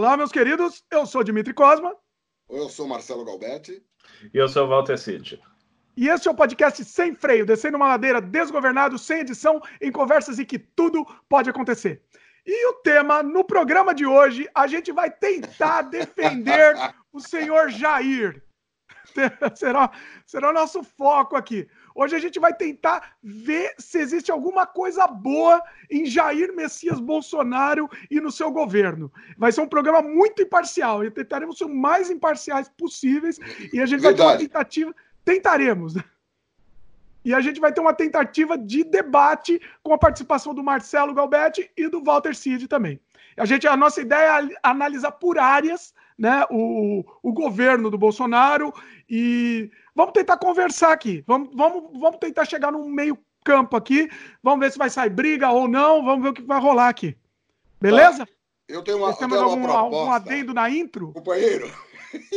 Olá, meus queridos. Eu sou Dimitri Cosma. Eu sou Marcelo Galbetti. E eu sou Walter Cid. E esse é o podcast Sem Freio, descendo uma ladeira desgovernado, sem edição, em conversas em que tudo pode acontecer. E o tema, no programa de hoje, a gente vai tentar defender o senhor Jair. será, será o nosso foco aqui. Hoje a gente vai tentar ver se existe alguma coisa boa em Jair Messias Bolsonaro e no seu governo. Vai ser um programa muito imparcial e tentaremos ser o mais imparciais possíveis e a gente Verdade. vai ter uma tentativa. Tentaremos. E a gente vai ter uma tentativa de debate com a participação do Marcelo Galbetti e do Walter Cid também. A, gente, a nossa ideia é analisar por áreas né, o, o governo do Bolsonaro e vamos tentar conversar aqui. Vamos, vamos, vamos tentar chegar num meio campo aqui. Vamos ver se vai sair briga ou não. Vamos ver o que vai rolar aqui. Beleza? Tá. Eu tenho uma, Vocês têm algum, algum adendo na intro? Companheiro.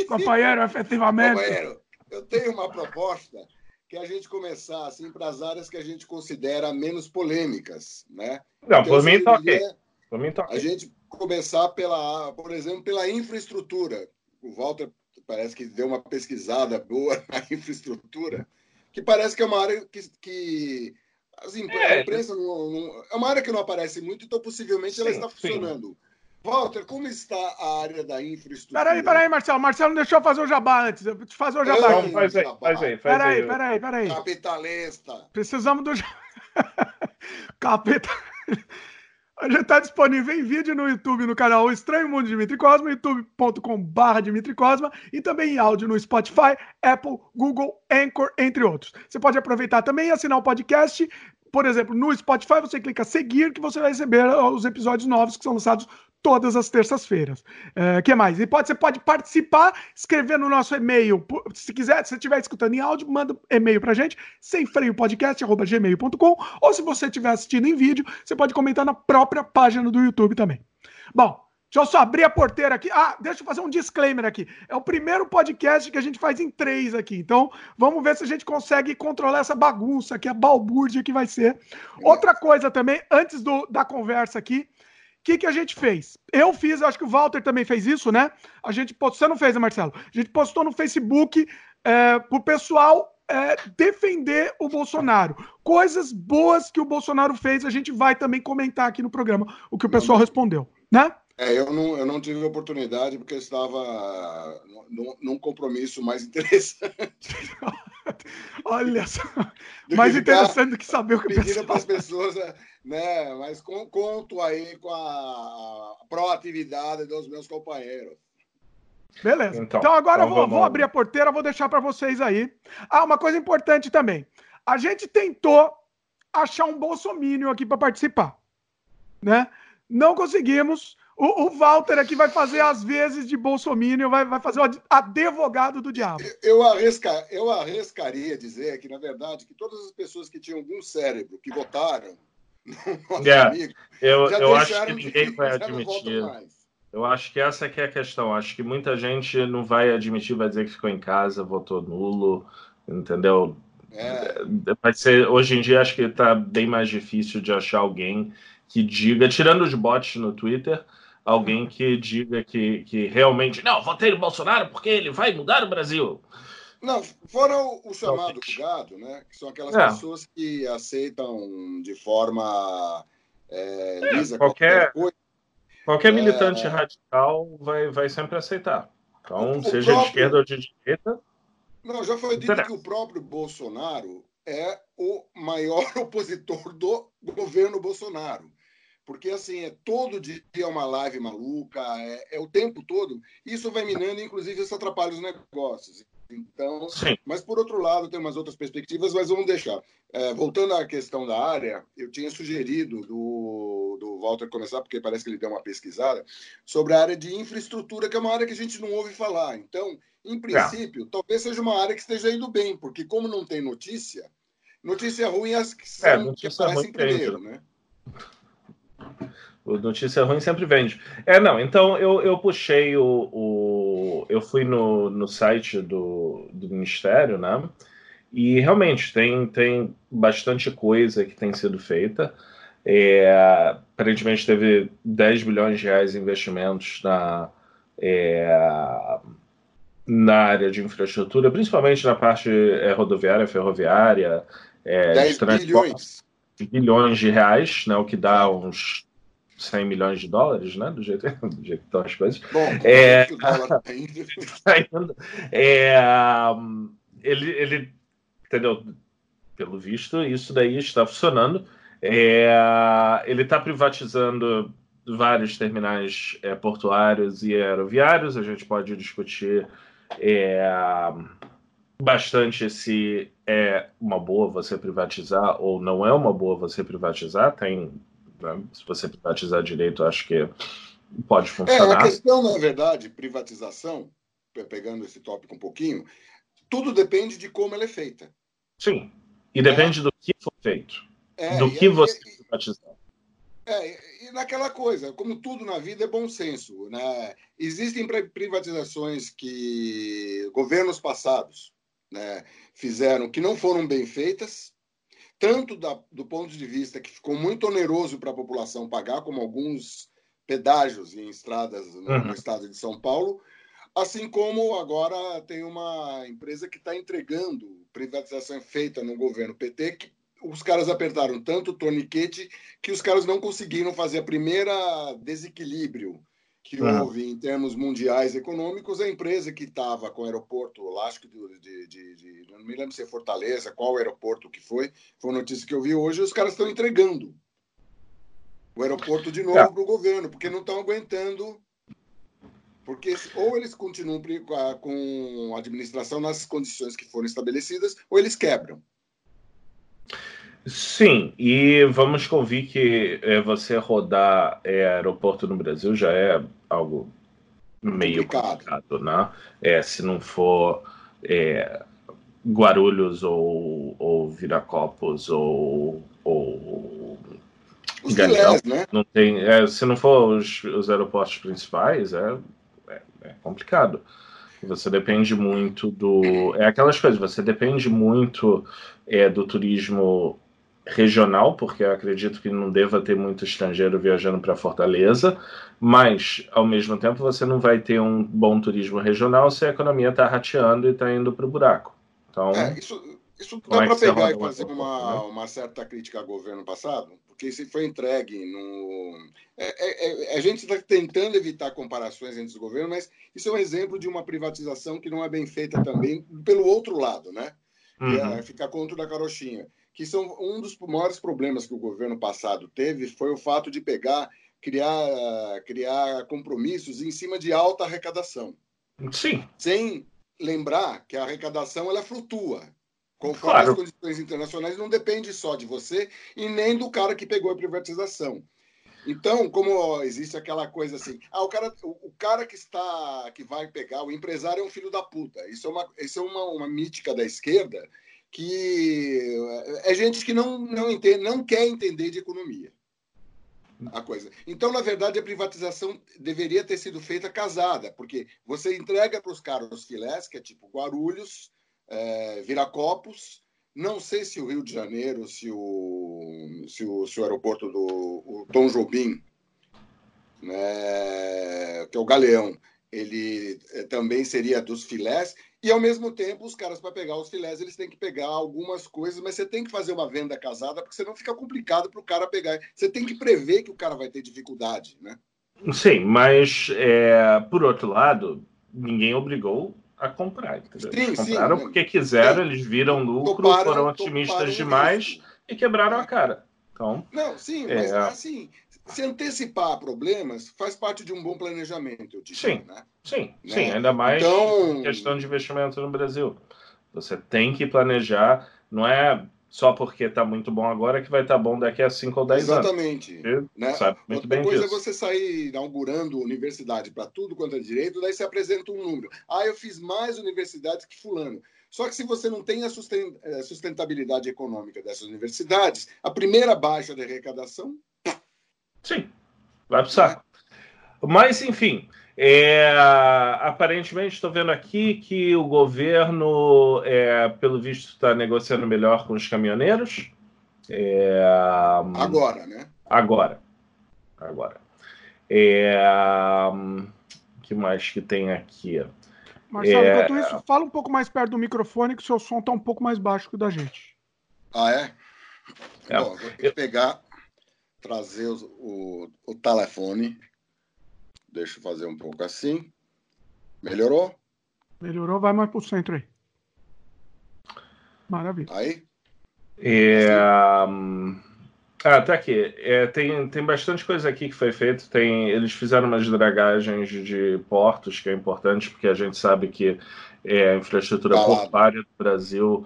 Companheiro, efetivamente. Companheiro, eu tenho uma proposta que a gente começar assim para as áreas que a gente considera menos polêmicas, né? Não, por mim tá ok. Por mim tá A gente começar pela, por exemplo, pela infraestrutura. O Walter parece que deu uma pesquisada boa na infraestrutura, que parece que é uma área que, que as é, a imprensa não, não, é uma área que não aparece muito, então possivelmente sim, ela está funcionando. Sim. Walter, como está a área da infraestrutura? Peraí, peraí, Marcelo. Marcelo não deixou eu fazer o jabá antes. Eu te fazer o jabá. Não, faz aí, faz aí. Faz peraí, aí. peraí, peraí. Capitalista. Precisamos do. Capitalista. A gente está disponível em vídeo no YouTube, no canal Estranho Mundo de Dimitri Cosma, youtube.com.br Dimitri Cosma, e também em áudio no Spotify, Apple, Google, Anchor, entre outros. Você pode aproveitar também e assinar o podcast por exemplo, no Spotify você clica seguir que você vai receber os episódios novos que são lançados todas as terças-feiras. O é, que mais? E pode, você pode participar, escrever no nosso e-mail. Se quiser, se estiver escutando em áudio, manda e-mail pra gente, sem freio podcast@gmail.com, ou se você estiver assistindo em vídeo, você pode comentar na própria página do YouTube também. Bom, Deixa eu só abrir a porteira aqui. Ah, deixa eu fazer um disclaimer aqui. É o primeiro podcast que a gente faz em três aqui. Então, vamos ver se a gente consegue controlar essa bagunça aqui, a balbúrdia que vai ser. Outra coisa também, antes do, da conversa aqui, que, que a gente fez? Eu fiz, acho que o Walter também fez isso, né? A gente postou, você não fez, né, Marcelo? A gente postou no Facebook é, pro pessoal é, defender o Bolsonaro. Coisas boas que o Bolsonaro fez, a gente vai também comentar aqui no programa, o que o pessoal respondeu, né? É, eu não, eu não tive oportunidade porque eu estava num, num compromisso mais interessante. Olha só, mais interessante do que saber o que pedindo para as pessoas, né? Mas com, conto aí com a proatividade dos meus companheiros. Beleza. Então, então agora então eu vou, vou, abrir a porteira, vou deixar para vocês aí. Ah, uma coisa importante também. A gente tentou achar um bolsomínio aqui para participar, né? Não conseguimos. O, o, Walter aqui vai fazer as vezes de Bolsonaro, vai, vai fazer o advogado do diabo. Eu, arrisca, eu arriscaria dizer que, na verdade, que todas as pessoas que tinham algum cérebro, que votaram no yeah, amigo, eu, eu acho que ninguém vai admitir. Eu acho que essa é a questão. Acho que muita gente não vai admitir, vai dizer que ficou em casa, votou nulo, entendeu? É. Vai ser, hoje em dia acho que está bem mais difícil de achar alguém que diga, tirando os bots no Twitter, alguém que diga que, que realmente, não, votei no Bolsonaro porque ele vai mudar o Brasil. Não, foram o chamado gado, né? Que são aquelas é. pessoas que aceitam de forma é, é lisa qualquer, qualquer, qualquer é. militante radical vai, vai sempre aceitar. Então, o, seja próprio... de esquerda ou de direita. Não, já foi dito interessa. que o próprio Bolsonaro é o maior opositor do governo Bolsonaro porque assim é todo dia uma live maluca, é, é, o tempo todo. Isso vai minando, inclusive isso atrapalha os negócios. Então, Sim. mas por outro lado tem umas outras perspectivas, mas vamos deixar. É, voltando à questão da área, eu tinha sugerido do, do Walter começar, porque parece que ele deu uma pesquisada sobre a área de infraestrutura, que é uma área que a gente não ouve falar. Então, em princípio, é. talvez seja uma área que esteja indo bem, porque como não tem notícia, notícia ruim é as que, é, são, é, que aparecem primeiro, né? O notícia ruim sempre vende. É, não, então eu, eu puxei o, o. eu fui no, no site do, do Ministério, né? E realmente tem, tem bastante coisa que tem sido feita. É, aparentemente teve 10 bilhões de reais em investimentos na, é, na área de infraestrutura, principalmente na parte é, rodoviária, ferroviária. É, 10 bilhões. bilhões de reais, né, o que dá uns 100 milhões de dólares, né? Do jeito, do jeito que estão as coisas. Bom, é, tá é, ele, ele, entendeu? Pelo visto, isso daí está funcionando. É, ele está privatizando vários terminais é, portuários e aeroviários. A gente pode discutir é, bastante se é uma boa você privatizar ou não é uma boa você privatizar. Tem, né, se você privatizar direito, acho que pode funcionar. É, a questão, na verdade, privatização, pegando esse tópico um pouquinho, tudo depende de como ela é feita. Sim, e depende é. do que for feito. É, do que você e, privatizar. É, e naquela coisa, como tudo na vida é bom senso. Né? Existem privatizações que governos passados né, fizeram que não foram bem feitas, tanto da, do ponto de vista que ficou muito oneroso para a população pagar, como alguns pedágios em estradas no, uhum. no estado de São Paulo, assim como agora tem uma empresa que está entregando privatização feita no governo PT que os caras apertaram tanto o torniquete que os caras não conseguiram fazer a primeira desequilíbrio que ah. houve em termos mundiais econômicos. A empresa que estava com o aeroporto, acho que de, de, de, não me lembro se é Fortaleza, qual aeroporto que foi, foi a notícia que eu vi hoje, os caras estão entregando o aeroporto de novo é. para o governo, porque não estão aguentando. Porque ou eles continuam com a administração nas condições que foram estabelecidas, ou eles quebram. Sim, e vamos convir que é, você rodar é, aeroporto no Brasil já é algo meio complicado, complicado né? É, se não for é, Guarulhos ou, ou Viracopos ou, ou os Galeão, né? não tem, é, se não for os, os aeroportos principais, é, é, é complicado. Você depende muito do. É aquelas coisas, você depende muito é, do turismo regional, porque eu acredito que não deva ter muito estrangeiro viajando para Fortaleza, mas ao mesmo tempo você não vai ter um bom turismo regional se a economia está rateando e está indo para o buraco. Então, é, isso, isso dá é para pegar e fazer uma, né? uma certa crítica ao governo passado, porque isso foi entregue no. É, é, é a gente está tentando evitar comparações entre os governos, mas isso é um exemplo de uma privatização que não é bem feita também pelo outro lado, né? Uhum. Que é uhum. ficar contra da carochinha que são um dos maiores problemas que o governo passado teve foi o fato de pegar, criar, criar compromissos em cima de alta arrecadação. Sim. Sem lembrar que a arrecadação ela flutua. Conforme claro. as condições internacionais, não depende só de você e nem do cara que pegou a privatização. Então, como existe aquela coisa assim, ah, o cara, o, cara que está, que vai pegar, o empresário é um filho da puta. Isso é uma, isso é uma, uma mítica da esquerda que é gente que não, não entende, não quer entender de economia. A coisa. Então, na verdade, a privatização deveria ter sido feita casada, porque você entrega para os caras os filés, que é tipo Guarulhos, é, Viracopos, não sei se o Rio de Janeiro, se o, se o, se o aeroporto do o Tom Jobim, né, que é o Galeão, ele é, também seria dos filés, e ao mesmo tempo, os caras, para pegar os filés, eles têm que pegar algumas coisas, mas você tem que fazer uma venda casada, porque senão fica complicado para o cara pegar. Você tem que prever que o cara vai ter dificuldade, né? Sim, mas é, por outro lado, ninguém obrigou a comprar. Entendeu? Sim, eles compraram sim, porque quiseram, eles viram lucro, toparam, foram otimistas demais e quebraram a cara. Então, não, sim, é... mas assim, se antecipar problemas faz parte de um bom planejamento, eu digo. Sim, né? sim, né? sim, ainda mais então... questão de investimento no Brasil. Você tem que planejar, não é só porque está muito bom agora que vai estar tá bom daqui a 5 ou 10 anos. Exatamente. Né? Sabe muito Outra bem coisa disso. é você sair inaugurando universidade para tudo quanto é direito, daí você apresenta um número. Ah, eu fiz mais universidades que fulano. Só que se você não tem a sustentabilidade econômica dessas universidades, a primeira baixa de arrecadação Sim, vai pro saco. Mas, enfim, é, aparentemente estou vendo aqui que o governo, é, pelo visto, está negociando melhor com os caminhoneiros. É, agora, né? Agora, agora. É, que mais que tem aqui? Marcelo, é... enquanto isso, fala um pouco mais perto do microfone, que o seu som está um pouco mais baixo que o da gente. Ah, é? é. Bom, vou pegar, trazer o, o, o telefone. Deixa eu fazer um pouco assim. Melhorou? Melhorou, vai mais para o centro aí. Maravilha. Aí? É. Ah, tá aqui. É, tem, tem bastante coisa aqui que foi feito. Tem, eles fizeram umas dragagens de portos, que é importante, porque a gente sabe que é, a infraestrutura tá portuária do Brasil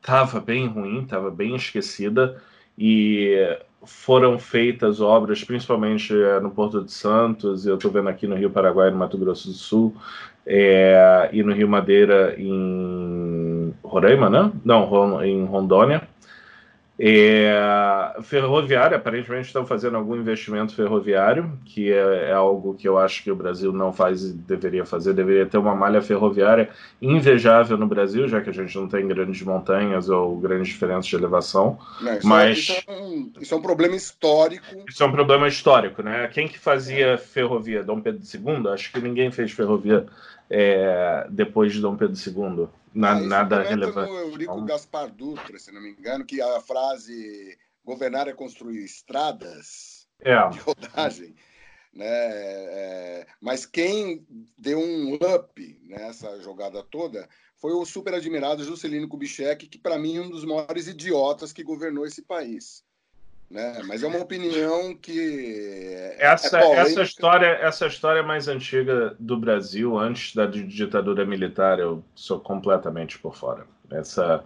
estava bem ruim, estava bem esquecida, e foram feitas obras, principalmente é, no Porto de Santos, eu estou vendo aqui no Rio Paraguai, no Mato Grosso do Sul, é, e no Rio Madeira, em Roraima, né? Não, em Rondônia. É, ferroviária, aparentemente estão fazendo algum investimento ferroviário, que é, é, algo que eu acho que o Brasil não faz e deveria fazer. Deveria ter uma malha ferroviária invejável no Brasil, já que a gente não tem grandes montanhas ou grandes diferenças de elevação. Não, isso, é- mas é, isso, é um, isso, é um, problema histórico. Isso é um problema histórico, né? Quem que fazia ferrovia? Dom Pedro II? Acho que ninguém fez ferrovia é, depois de Dom Pedro II. Na, ah, nada relevante. No Eurico então... Gaspar Dutra, se não me engano, que a frase governar é construir estradas é. de rodagem. Né? É, mas quem deu um up nessa jogada toda foi o super admirado Juscelino Kubitschek, que para mim é um dos maiores idiotas que governou esse país. Né? Mas é uma opinião que é essa é essa história essa história mais antiga do Brasil antes da ditadura militar eu sou completamente por fora. Essa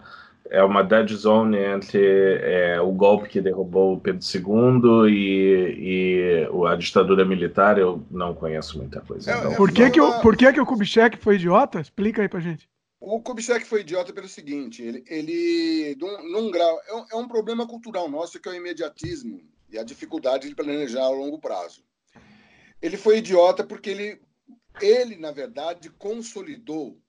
é uma dead zone entre é, o golpe que derrubou o Pedro II e, e, a ditadura militar. Eu não conheço muita coisa. É, então. por que, que, o, por que, que o Kubitschek foi idiota? Explica aí pra gente. O Kubitschek foi idiota pelo seguinte: ele, ele num, grau, é um, é um, problema cultural nosso que é o imediatismo e a dificuldade de planejar a longo prazo. Ele foi idiota porque ele, ele na verdade, consolidou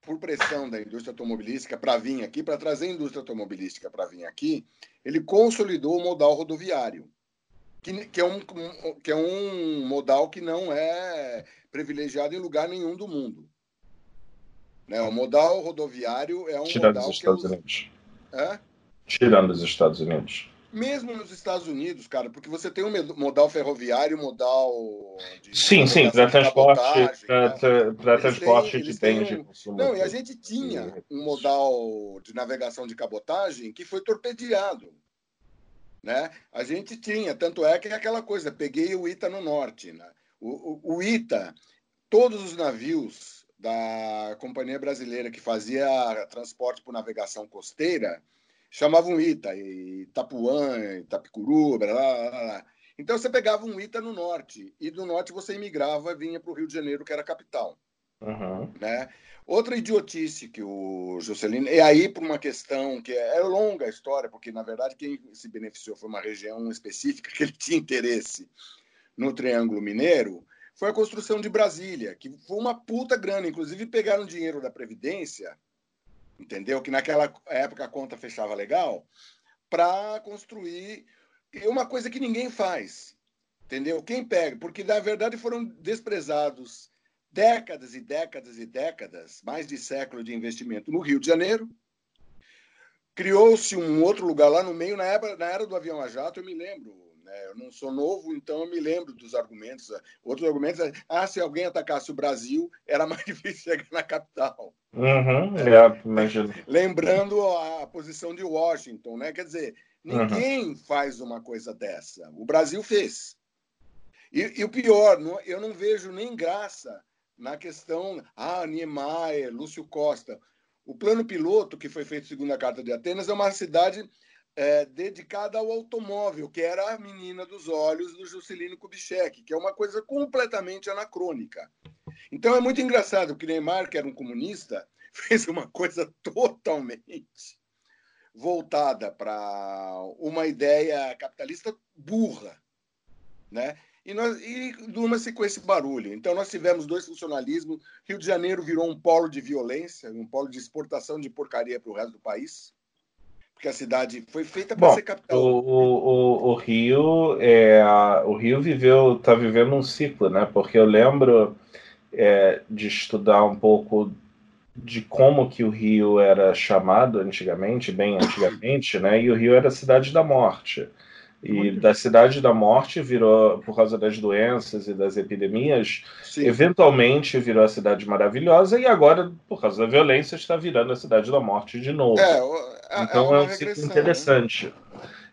por pressão da indústria automobilística para vir aqui, para trazer a indústria automobilística para vir aqui, ele consolidou o modal rodoviário, que, que, é um, que é um modal que não é privilegiado em lugar nenhum do mundo. Né? O modal rodoviário é um Tirando modal os Estados. Unidos. É? Tirando os Estados Unidos. Mesmo nos Estados Unidos, cara, porque você tem um modal ferroviário, modal. De sim, sim, para transporte, para transporte de bens de consumo. Não, e a gente tinha um modal de navegação de cabotagem que foi torpedeado. Né? A gente tinha, tanto é que é aquela coisa, peguei o ITA no norte. Né? O, o, o ITA, todos os navios da Companhia Brasileira que fazia transporte por navegação costeira chamavam ITA, Itapuã, Itapicuru, blá, blá, blá. Então você pegava um ITA no norte, e do norte você imigrava vinha para o Rio de Janeiro, que era a capital. Uhum. Né? Outra idiotice que o Juscelino. E aí, por uma questão que é, é, longa a história, porque na verdade quem se beneficiou foi uma região específica que ele tinha interesse no Triângulo Mineiro, foi a construção de Brasília, que foi uma puta grana. Inclusive, pegaram dinheiro da Previdência, entendeu? Que naquela época a conta fechava legal, para construir uma coisa que ninguém faz, entendeu? Quem pega? Porque, na verdade, foram desprezados décadas e décadas e décadas, mais de século de investimento no Rio de Janeiro. Criou-se um outro lugar lá no meio, na era, na era do avião a jato, eu me lembro, né? Eu não sou novo, então eu me lembro dos argumentos. Outros argumentos, ah, se alguém atacasse o Brasil, era mais difícil chegar na capital. Uhum, é, imagino. Lembrando a posição de Washington, né? Quer dizer, ninguém uhum. faz uma coisa dessa. O Brasil fez. E, e o pior, não, eu não vejo nem graça na questão, ah, Niemeyer, Lúcio Costa. O plano piloto que foi feito segundo a Carta de Atenas é uma cidade é, dedicada ao automóvel, que era a menina dos olhos do Juscelino Kubitschek, que é uma coisa completamente anacrônica. Então é muito engraçado que Neymar, que era um comunista, fez uma coisa totalmente voltada para uma ideia capitalista burra, né? E, nós, e durma-se com esse barulho. Então, nós tivemos dois funcionalismos. Rio de Janeiro virou um polo de violência, um polo de exportação de porcaria para o resto do país Porque a cidade foi feita para ser capital. O, o, o, Rio, é, o Rio viveu, está vivendo um ciclo, né? Porque eu lembro é, de estudar um pouco de como que o Rio era chamado antigamente, bem antigamente, né? E o Rio era a cidade da morte. E da cidade da morte virou, por causa das doenças e das epidemias, Sim. eventualmente virou a cidade maravilhosa e agora, por causa da violência, está virando a cidade da morte de novo. É, é então é, é um ciclo né? interessante. Né?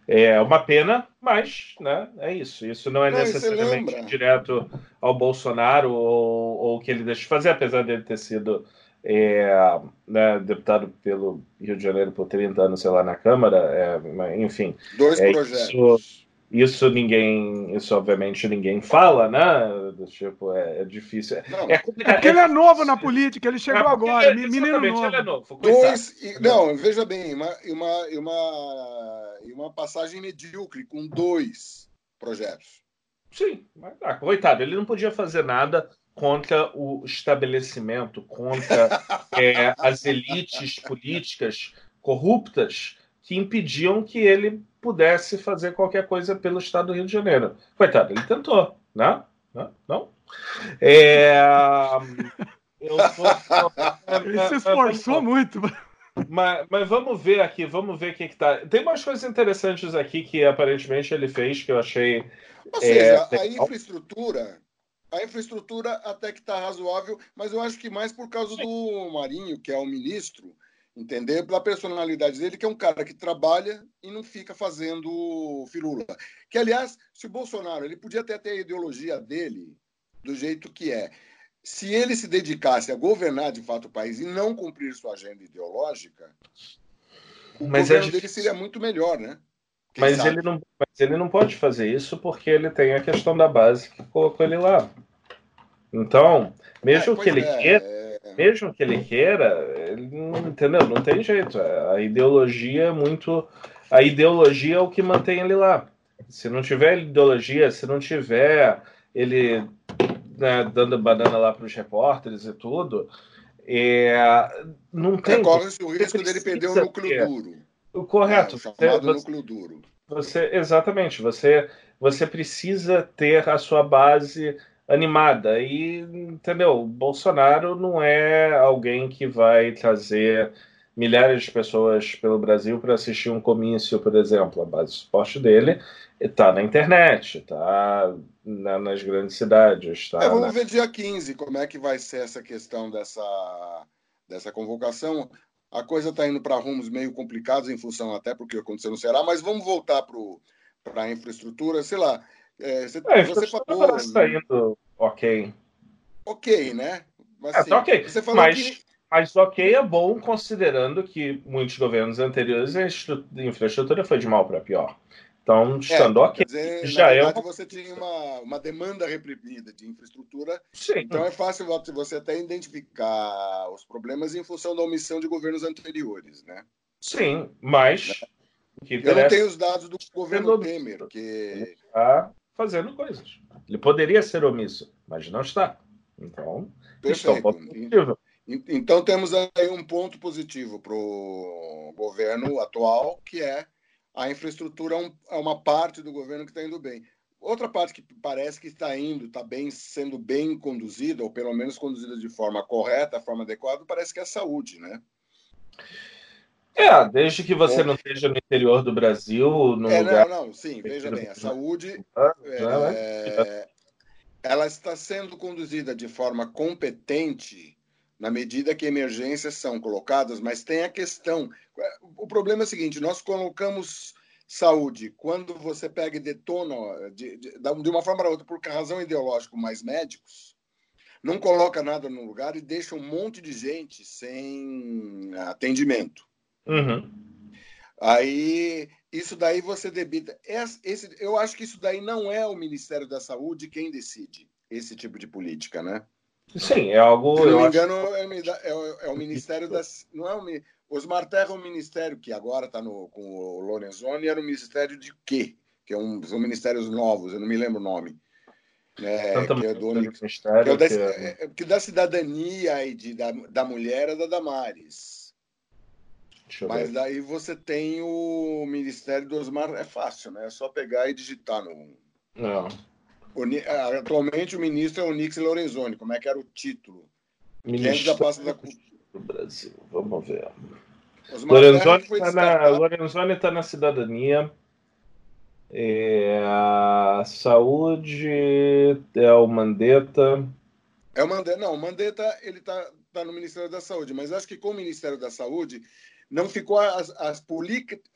É uma pena, mas né, é isso. Isso não é não, necessariamente direto ao Bolsonaro ou, ou o que ele deixa de fazer, apesar dele ter sido é, né, deputado pelo Rio de Janeiro por 30 anos, sei lá, na Câmara, é, enfim. Dois é, projetos. Isso, isso, ninguém, isso obviamente ninguém fala, né? Tipo, é, é difícil. Não, é. É porque ele é novo na política, ele chegou agora, ele, menino novo. Ele é novo Dois, e, não, veja bem, uma, uma, uma, uma passagem medíocre com dois projetos. Sim, mas ah, coitado, ele não podia fazer nada contra o estabelecimento, contra é, as elites políticas corruptas que impediam que ele pudesse fazer qualquer coisa pelo Estado do Rio de Janeiro. Coitado, ele tentou, né? Não? É... Eu ele se esforçou muito. Mas, mas, vamos ver aqui, vamos ver o que, que tá. Tem umas coisas interessantes aqui que aparentemente ele fez que eu achei. Ou seja, é... a infraestrutura a infraestrutura até que está razoável, mas eu acho que mais por causa do Marinho, que é o ministro, entender pela personalidade dele, que é um cara que trabalha e não fica fazendo firula. Que, aliás, se o Bolsonaro ele podia até ter a ideologia dele do jeito que é. Se ele se dedicasse a governar de fato o país e não cumprir sua agenda ideológica, o mas governo é dele seria muito melhor, né? mas ele, não, mas ele não pode fazer isso porque ele tem a questão da base que colocou ele lá. Então, mesmo é, que ele é, queira, é... mesmo que ele queira, ele não, entendeu? Não tem jeito. A ideologia é muito. A ideologia é o que mantém ele lá. Se não tiver ideologia, se não tiver ele né, dando banana lá para os repórteres e tudo, é, não tem. Corre-se o risco dele perder o núcleo ter. duro. Correto. É, o você, núcleo duro. Você, exatamente. Você, você precisa ter a sua base animada. E, entendeu? O Bolsonaro não é alguém que vai trazer milhares de pessoas pelo Brasil para assistir um comício, por exemplo. A base de suporte dele está na internet, está na, nas grandes cidades. Tá é, vamos na... ver dia 15 como é que vai ser essa questão dessa, dessa convocação. A coisa está indo para rumos meio complicados em função até porque aconteceu no Ceará, mas vamos voltar para a infraestrutura, sei lá. É, você, é, você falou. Está indo ok. Ok, né? Mas, é, tá ok. Você falou mas, que... mas ok é bom considerando que muitos governos anteriores a infraestrutura foi de mal para pior. Então, estando é, ok. Dizer, já é é você tinha uma, uma demanda reprimida de infraestrutura. Sim. Então é fácil você até identificar os problemas em função da omissão de governos anteriores, né? Sim, mas. Né? Eu não tenho os dados do governo Temer, que. Está fazendo coisas. Ele poderia ser omisso, mas não está. Então, isso é. Então temos aí um ponto positivo para o governo atual, que é a infraestrutura é, uma parte do governo que está indo bem. Outra parte que parece que está indo, está bem, sendo bem conduzida, ou pelo menos conduzida de forma correta, forma adequada, parece que é a saúde, né? É, desde que você é. não esteja no interior do Brasil, no é, lugar... Não, não, sim, veja bem, a saúde, é, ela está sendo conduzida de forma competente na medida que emergências são colocadas, mas tem a questão. O problema é o seguinte: nós colocamos saúde, quando você pega e detona de, de, de uma forma ou outra, por razão ideológica, mais médicos, não coloca nada no lugar e deixa um monte de gente sem atendimento. Uhum. Aí, isso daí você debita. Esse, eu acho que isso daí não é o Ministério da Saúde quem decide esse tipo de política, né? Sim, é algo. Se não me engano, é, é, é, o Ministério das. Não é o, Osmar Terra é um ministério que agora está com o Lorenzoni, era um ministério de quê? Que é um, são ministérios novos, eu não me lembro o nome. É, que é do ministério, que é, da, que é... é, que da cidadania e de, da, da mulher é da Damares. Mas ver. daí você tem o Ministério do Osmar, é fácil, né? É só pegar e digitar no. Não. O, atualmente o ministro é o Nix Lorenzoni. Como é que era o título? Ministro da pasta da do Brasil. Vamos ver. Lorenzoni está na, Lorenzoni tá na cidadania. É, a saúde é o Mandetta. É o Mandetta. Não, o Mandetta ele está tá no Ministério da Saúde, mas acho que com o Ministério da Saúde não ficou as, as,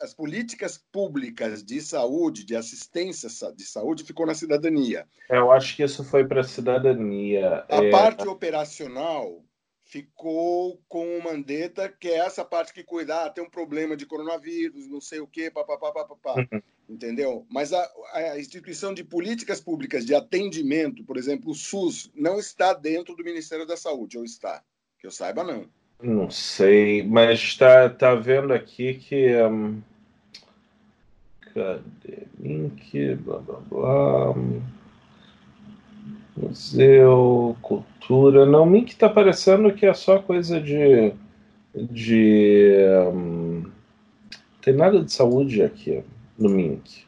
as, políticas públicas de saúde, de assistência de saúde, ficou na cidadania. É, eu acho que isso foi para a cidadania. A é... parte operacional ficou com o Mandetta, que é essa parte que cuidar, ah, tem um problema de coronavírus, não sei o quê, papapá, papapá, uhum. entendeu? Mas a, a, instituição de políticas públicas de atendimento, por exemplo, o SUS, não está dentro do Ministério da Saúde, ou está? Que eu saiba, não. Não sei, mas está tá vendo aqui que. Um... Cadê? Link, blá blá blá. Museu, cultura. Não, Mink tá parecendo que é só coisa de. de. Um... Tem nada de saúde aqui no Mink.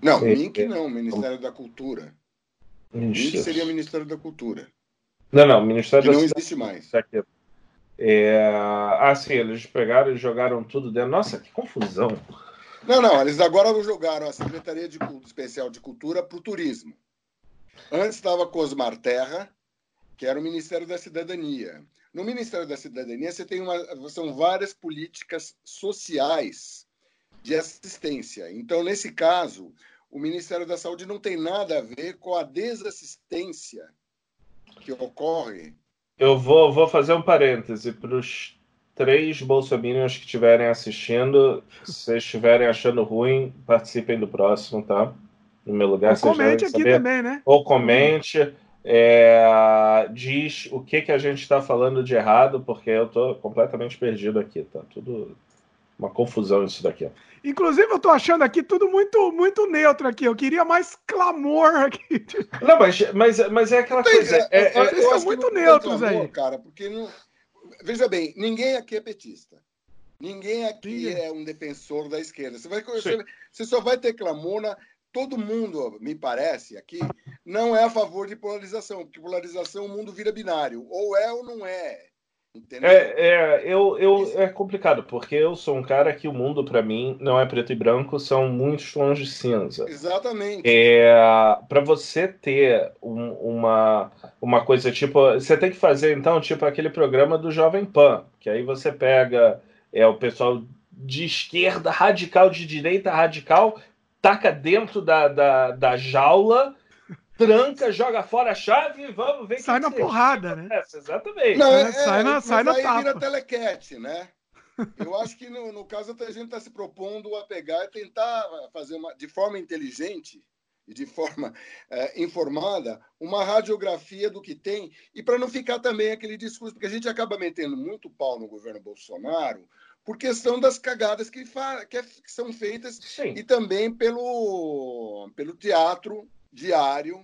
Não, é, Mink não, Ministério da Cultura. Mink seria Ministério da Cultura. Não, não, Ministério que da não existe mais. Aqui. É... Ah, sim, eles pegaram e jogaram tudo dentro. Nossa, que confusão. Não, não, eles agora jogaram a Secretaria de Especial de Cultura para o turismo. Antes estava Cosmar Terra, que era o Ministério da Cidadania. No Ministério da Cidadania, você tem uma, são várias políticas sociais de assistência. Então, nesse caso, o Ministério da Saúde não tem nada a ver com a desassistência que ocorre eu vou, vou fazer um parêntese para os três bolsominions que estiverem assistindo. Se vocês estiverem achando ruim, participem do próximo, tá? No meu lugar. Ou comente aqui saber. também, né? Ou comente. É, diz o que, que a gente está falando de errado, porque eu estou completamente perdido aqui, tá? Tudo uma confusão isso daqui. Inclusive, eu tô achando aqui tudo muito muito neutro aqui. Eu queria mais clamor aqui. Não, mas, mas, mas é aquela Tem, coisa. É, é, é, são muito neutros clamor, aí. Cara, porque não... Veja bem, ninguém aqui é petista. Ninguém aqui Sim. é um defensor da esquerda. Você, vai, você, você só vai ter clamor na, todo mundo, me parece, aqui, não é a favor de polarização, porque polarização o mundo vira binário, ou é ou não é. Entendeu? É, é, eu, eu, é complicado, porque eu sou um cara que o mundo, para mim, não é preto e branco, são muitos tons de cinza. Exatamente. É, para você ter um, uma, uma coisa tipo. Você tem que fazer, então, tipo aquele programa do Jovem Pan, que aí você pega é, o pessoal de esquerda radical, de direita radical, taca dentro da, da, da jaula tranca, joga fora a chave e vamos ver Sai na porrada, né? É, exatamente. Não, é, sai na, sai na aí tapa. vira telequete, né? Eu acho que no, no caso a gente está se propondo a pegar e tentar fazer uma, de forma inteligente e de forma é, informada uma radiografia do que tem e para não ficar também aquele discurso, porque a gente acaba metendo muito pau no governo Bolsonaro por questão das cagadas que, que, é, que são feitas Sim. e também pelo, pelo teatro diário.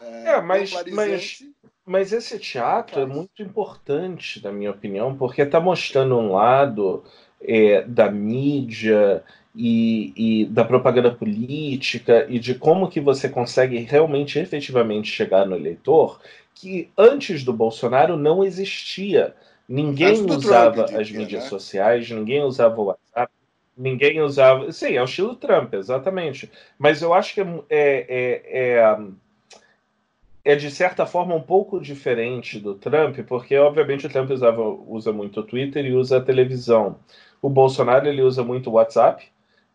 É, é mas, mas, mas esse teatro é muito importante, na minha opinião, porque está mostrando um lado é, da mídia e, e, da propaganda política e de como que você consegue realmente, efetivamente chegar no eleitor que antes do Bolsonaro não existia. Ninguém usava as mídias né? sociais, ninguém usava o WhatsApp, Ninguém usava. Sim, é o estilo Trump, exatamente. Mas eu acho que é, é, é, é, de certa forma um pouco diferente do Trump, porque obviamente o Trump usava, usa muito o Twitter e usa a televisão. O Bolsonaro ele usa muito o WhatsApp,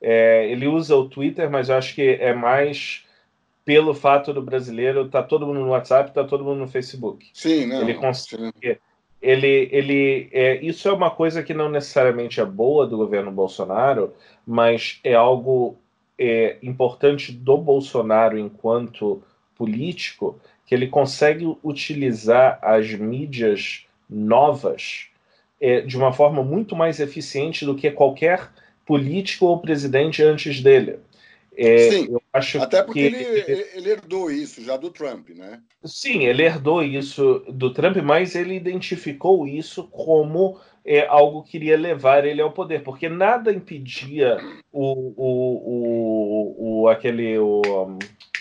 é, ele usa o Twitter, mas eu acho que é mais pelo fato do brasileiro tá todo mundo no WhatsApp, tá todo mundo no Facebook. Sim, não. Ele consegue ele, ele é, isso é uma coisa que não necessariamente é boa do governo Bolsonaro, mas é algo é, importante do Bolsonaro enquanto político, que ele consegue utilizar as mídias novas é, de uma forma muito mais eficiente do que qualquer político ou presidente antes dele. É, Sim, até porque ele, ele, ele, herdou isso já do Trump, né? Sim, ele herdou isso do Trump, mas ele identificou isso como é, algo que iria levar ele ao poder, porque nada impedia o, o, o, o aquele o, um,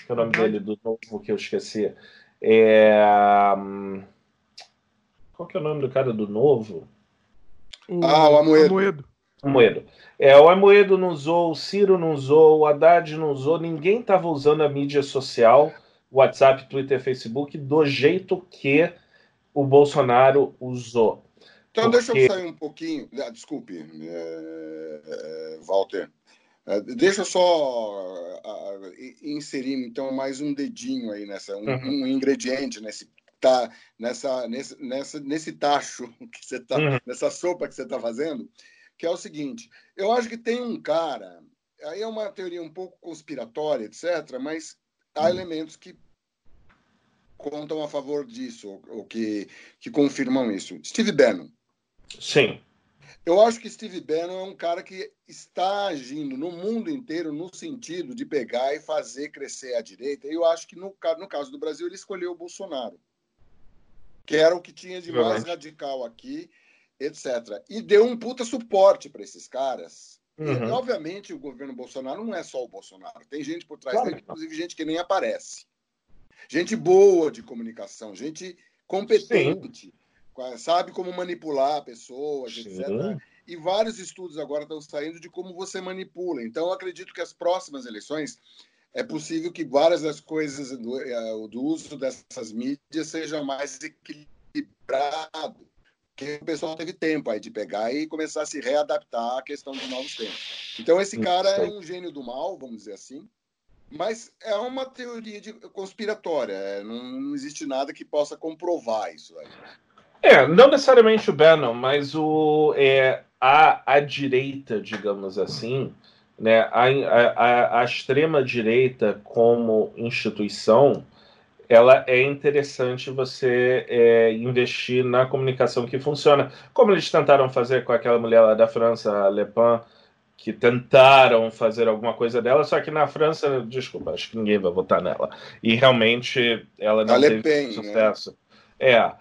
é o nome dele do novo que eu esqueci é, um, qual que é o nome do cara do novo? O, ah, o Amoedo. Amoedo. Amoedo. É, o Amoedo não usou, o Ciro não usou, o Haddad não usou, ninguém estava usando a mídia social, WhatsApp, Twitter, Facebook, do jeito que o Bolsonaro usou. Então, Porque... deixa eu sair um pouquinho. Ah, desculpe, é, é, Walter. É, deixa eu só inserir então mais um dedinho aí nessa, um, uhum. um ingrediente nesse tá nessa nesse, nessa, nesse tacho que você tá uhum. nessa sopa que você está fazendo, que é o seguinte: eu acho que tem um cara, aí é uma teoria um pouco conspiratória, etc., mas há uhum. elementos que contam a favor disso, ou, ou que, que confirmam isso. Steve Bannon. Sim. Eu acho que Steve Bannon é um cara que está agindo no mundo inteiro no sentido de pegar e fazer crescer a direita. E eu acho que no, no caso do Brasil ele escolheu o Bolsonaro, que era o que tinha de mais radical aqui, etc. E deu um puta suporte para esses caras. Uhum. E, obviamente, o governo Bolsonaro não é só o Bolsonaro. Tem gente por trás claro. dele, inclusive gente que nem aparece. Gente boa de comunicação, gente competente. Sim sabe como manipular pessoas, etc. E vários estudos agora estão saindo de como você manipula. Então, acredito que as próximas eleições é possível que várias das coisas do, é, do uso dessas mídias sejam mais equilibrado, porque o pessoal teve tempo aí de pegar e começar a se readaptar à questão dos novos tempos. Então, esse cara é um gênio do mal, vamos dizer assim, mas é uma teoria de, conspiratória. É, não, não, existe nada que possa comprovar isso aí. É, não necessariamente o Bannon, mas o, é, a, a direita, digamos assim, né, a, a, a extrema-direita como instituição, ela é interessante você é, investir na comunicação que funciona. Como eles tentaram fazer com aquela mulher lá da França, a Le Pen, que tentaram fazer alguma coisa dela, só que na França, desculpa, acho que ninguém vai votar nela. E realmente ela não a teve né? sucesso. Né? É.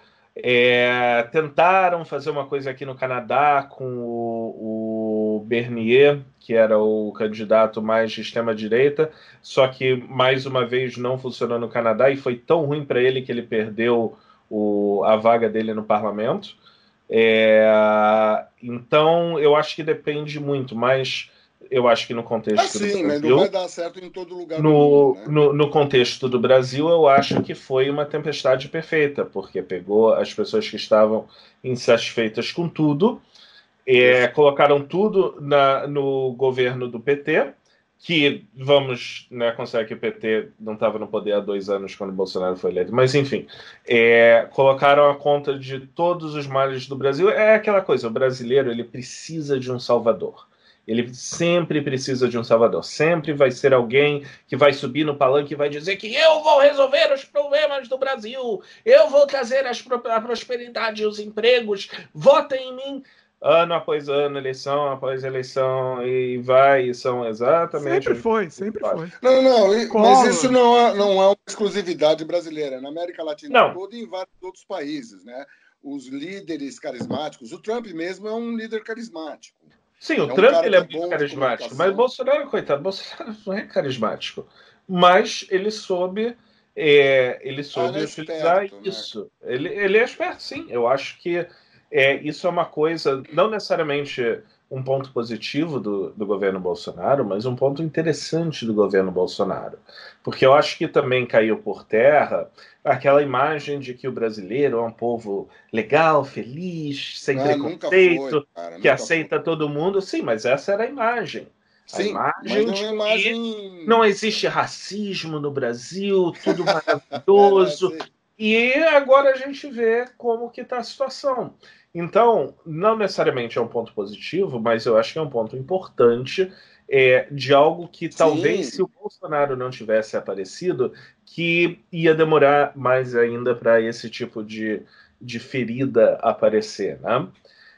É, tentaram fazer uma coisa aqui no Canadá com o, o, Bernier, que era o candidato mais de extrema-direita, só que mais uma vez não funcionou no Canadá e foi tão ruim para ele que ele perdeu o, a vaga dele no parlamento. É, então eu acho que depende muito, mas eu acho que no contexto. Ah, sim, mas não vai dar certo em todo lugar. No, mundo, né? no, no, contexto do Brasil, eu acho que foi uma tempestade perfeita, porque pegou as pessoas que estavam insatisfeitas com tudo, é, colocaram tudo na, no governo do PT, que vamos né, considerar que o PT não estava no poder há dois anos quando Bolsonaro foi eleito, mas enfim, é, colocaram a conta de todos os males do Brasil. É aquela coisa, o brasileiro ele precisa de um salvador. Ele sempre precisa de um salvador. Sempre vai ser alguém que vai subir no palanque e vai dizer que eu vou resolver os problemas do Brasil, eu vou trazer as, a prosperidade e os empregos, votem em mim. Ano após ano, eleição após eleição, e vai, e são exatamente. Sempre foi, sempre foi. Não, não, mas isso não é, não é uma exclusividade brasileira. Na América Latina não. toda e em vários outros países, né? Os líderes carismáticos, o Trump mesmo é um líder carismático. Sim, o é um Trump ele é, é muito carismático, mas o Bolsonaro, coitado, Bolsonaro não é carismático. Mas ele soube, é, ele soube ah, utilizar esperto, né? isso. Né? Ele, ele é esperto, sim. Eu acho que é, isso é uma coisa, não necessariamente um ponto positivo do, do governo Bolsonaro, mas um ponto interessante do governo Bolsonaro. Porque eu acho que também caiu por terra aquela imagem de que o brasileiro é um povo legal, feliz, sem ah, preconceito, foi, que aceita foi. todo mundo. Sim, mas essa era a imagem. Sim, a imagem de imagem... não existe racismo no Brasil, tudo maravilhoso. e agora a gente vê como que está a situação. Então, não necessariamente é um ponto positivo, mas eu acho que é um ponto importante é, de algo que talvez, Sim. se o Bolsonaro não tivesse aparecido, que ia demorar mais ainda para esse tipo de, de ferida aparecer, né?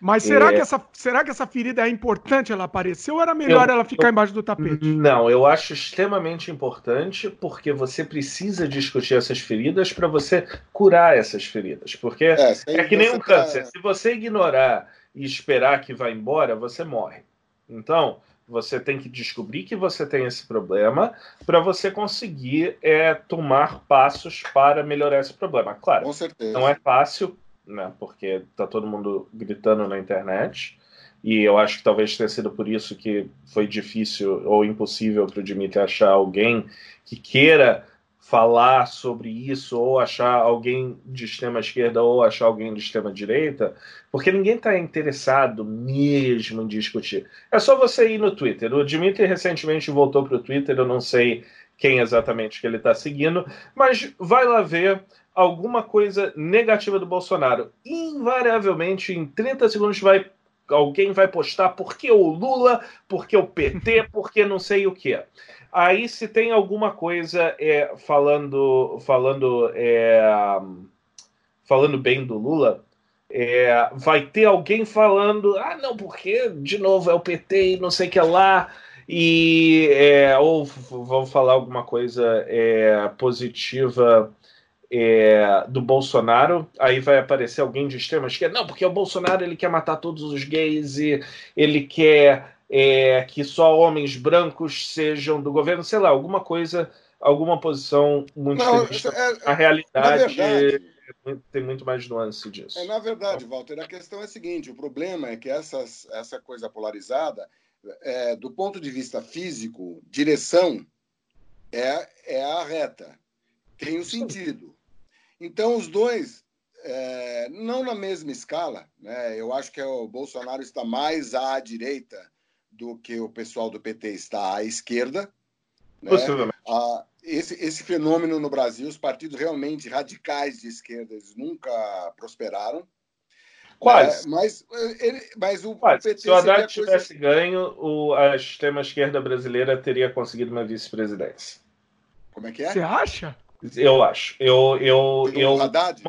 Mas será, é... que essa, será que essa ferida é importante ela aparecer ou era melhor eu, ela ficar eu, embaixo do tapete? Não, eu acho extremamente importante porque você precisa discutir essas feridas para você curar essas feridas. Porque é, é que nem um câncer. Se você ignorar e esperar que vá embora, você morre. Então, você tem que descobrir que você tem esse problema para você conseguir é, tomar passos para melhorar esse problema. Claro, Com certeza. não é fácil, né? Porque tá todo mundo gritando na internet. E eu acho que talvez tenha sido por isso que foi difícil ou impossível para o Dimitri achar alguém que queira falar sobre isso, ou achar alguém de extrema esquerda, ou achar alguém de extrema direita, porque ninguém está interessado mesmo em discutir. É só você ir no Twitter. O Dimitri recentemente voltou para o Twitter, eu não sei quem exatamente que ele está seguindo, mas vai lá ver alguma coisa negativa do Bolsonaro. Invariavelmente, em 30 segundos, vai alguém vai postar por que o Lula, por que o PT, por que não sei o que. Aí se tem alguma coisa é, falando falando é, falando bem do Lula, é, vai ter alguém falando ah não porque de novo é o PT e não sei o que lá e é, ou vão falar alguma coisa é, positiva é, do Bolsonaro, aí vai aparecer alguém de extrema esquerda. Não, porque o Bolsonaro ele quer matar todos os gays e ele quer é, que só homens brancos sejam do governo, sei lá, alguma coisa, alguma posição muito Não, é, a realidade verdade, tem muito mais nuance disso. É, na verdade, Walter, a questão é a seguinte: o problema é que essas, essa coisa polarizada, é, do ponto de vista físico, direção é, é a reta, tem o sentido. Então, os dois, é, não na mesma escala, né? eu acho que o Bolsonaro está mais à direita do que o pessoal do PT está à esquerda. Né? Ah, esse, esse fenômeno no Brasil, os partidos realmente radicais de esquerda nunca prosperaram. Quase. É, mas, ele, mas o Quase. PT. Se o Haddad tivesse coisa... ganho, o, a extrema-esquerda brasileira teria conseguido uma vice-presidência. Como é que é? Você acha? Eu acho. Eu, eu, eu, Haddad?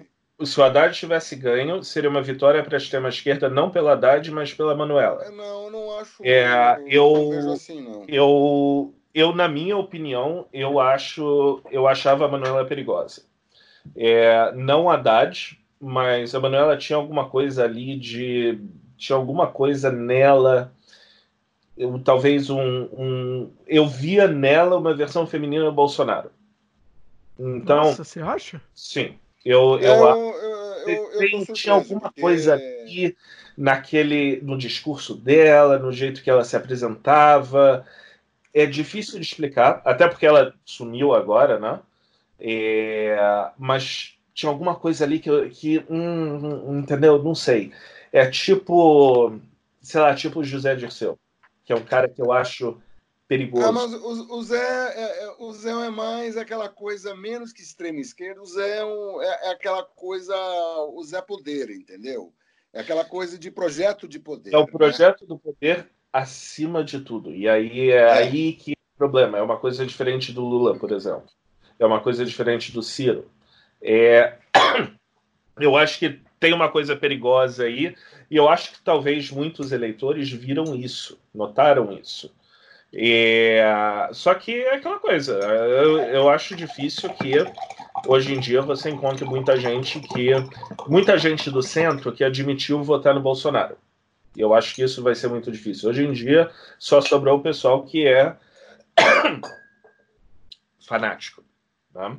Se o Haddad tivesse ganho, seria uma vitória para a extrema-esquerda, não pela Haddad, mas pela Manuela. É, não, não acho. É, eu, não assim. Eu, eu, na minha opinião, eu acho, eu achava a Manuela perigosa. É, não a Haddad, mas a Manuela tinha alguma coisa ali de. Tinha alguma coisa nela. Eu, talvez um, um. Eu via nela uma versão feminina do Bolsonaro. Então, Nossa, você acha? Sim. Eu, eu, eu, eu, eu tinha alguma porque... coisa aqui naquele no discurso dela, no jeito que ela se apresentava. É difícil de explicar, até porque ela sumiu agora, né? É, mas tinha alguma coisa ali que, que hum, entendeu? Não sei. É tipo, sei lá, tipo José Dirceu, que é um cara que eu acho perigoso. Ah, mas o, o Zé, é, é, o Zé é mais aquela coisa menos que extrema esquerda. O Zé é, um, é, é, aquela coisa, o Zé poder, entendeu? É aquela coisa de projeto de poder. É o né? projeto né? do poder acima de tudo. E aí é, é, aí que é o problema. É uma coisa diferente do Lula, por exemplo. É uma coisa diferente do Ciro. É... Eu acho que tem uma coisa perigosa aí, e eu acho que talvez muitos eleitores viram isso, notaram isso. É, só que é aquela coisa, eu, eu acho difícil que hoje em dia você encontre muita gente que. muita gente do centro que admitiu votar no Bolsonaro. E eu acho que isso vai ser muito difícil. Hoje em dia só sobrou o pessoal que é fanático. Tá?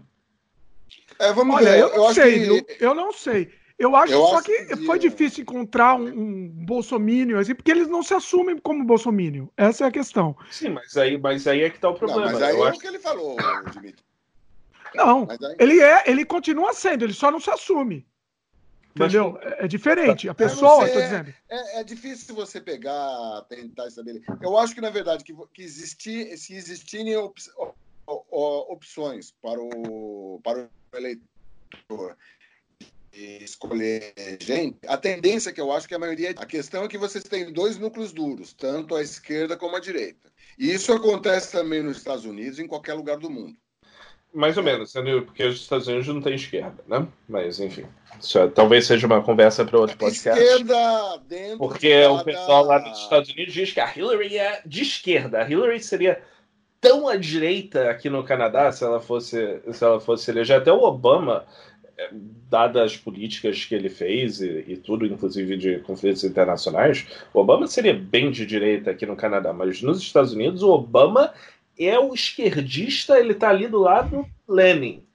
É, vamos Olha, ver. Eu, eu não sei, que... eu, eu não sei. Eu acho eu só acho que, que, foi difícil encontrar um, um bolsomínio, assim, porque eles não se assumem como bolsomínio. Essa é a questão. Sim, mas aí, mas aí é que tá o problema. Não, mas aí eu é acho... o que ele falou, Dimitri. Não, aí... ele é, ele continua sendo, ele só não se assume. Entendeu? Mas... É, é diferente. A pessoa, estou dizendo. É, é, difícil você pegar, tentar estabelecer. Eu acho que, na verdade, que, que existir, se existirem op, opções para o, para o eleitor escolher gente, a tendência que eu acho que a maioria. A questão é que vocês têm dois núcleos duros, tanto a esquerda como a direita. E isso acontece também nos Estados Unidos e em qualquer lugar do mundo. Mais ou menos, porque os Estados Unidos não tem esquerda, né? Mas, enfim. É, talvez seja uma conversa para outro podcast. Esquerda dentro Porque o pessoal lá dos Estados Unidos diz que a Hillary é de esquerda. A Hillary seria tão à direita aqui no Canadá se ela fosse se ela fosse eleger. Até o Obama dadas as políticas que ele fez e, e, tudo, inclusive de conflitos internacionais, o Obama seria bem de direita aqui no Canadá, mas nos Estados Unidos o Obama é o esquerdista, ele está ali do lado do Lenin.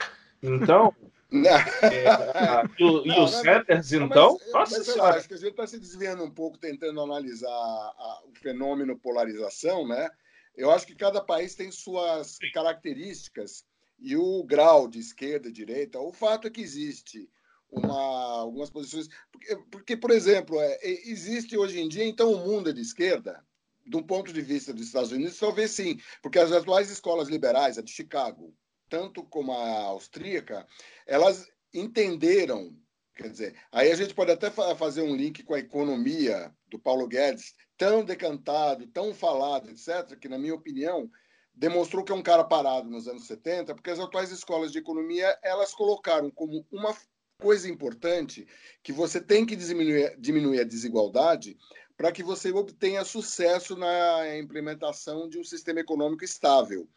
Então, é, e o, e o Sanders, então? Mas, nossa mas, senhora. Acho que a gente está se desviando um pouco tentando analisar a, o fenômeno polarização, né? Eu acho que cada país tem suas características e o grau de esquerda direita. O fato é que existe uma, algumas posições. Porque, porque por exemplo, é, existe hoje em dia, então, o mundo é de esquerda, do ponto de vista dos Estados Unidos, talvez sim, porque as atuais escolas liberais, a de Chicago, tanto como a austríaca, elas entenderam, quer dizer, aí a gente pode até fazer um link com a economia do Paulo Guedes, tão decantado, tão falado, etc., que, na minha opinião, demonstrou que é um cara parado nos anos 70, porque as atuais escolas de economia, elas colocaram como uma coisa importante que você tem que diminuir, diminuir a desigualdade para que você obtenha sucesso na implementação de um sistema econômico estável.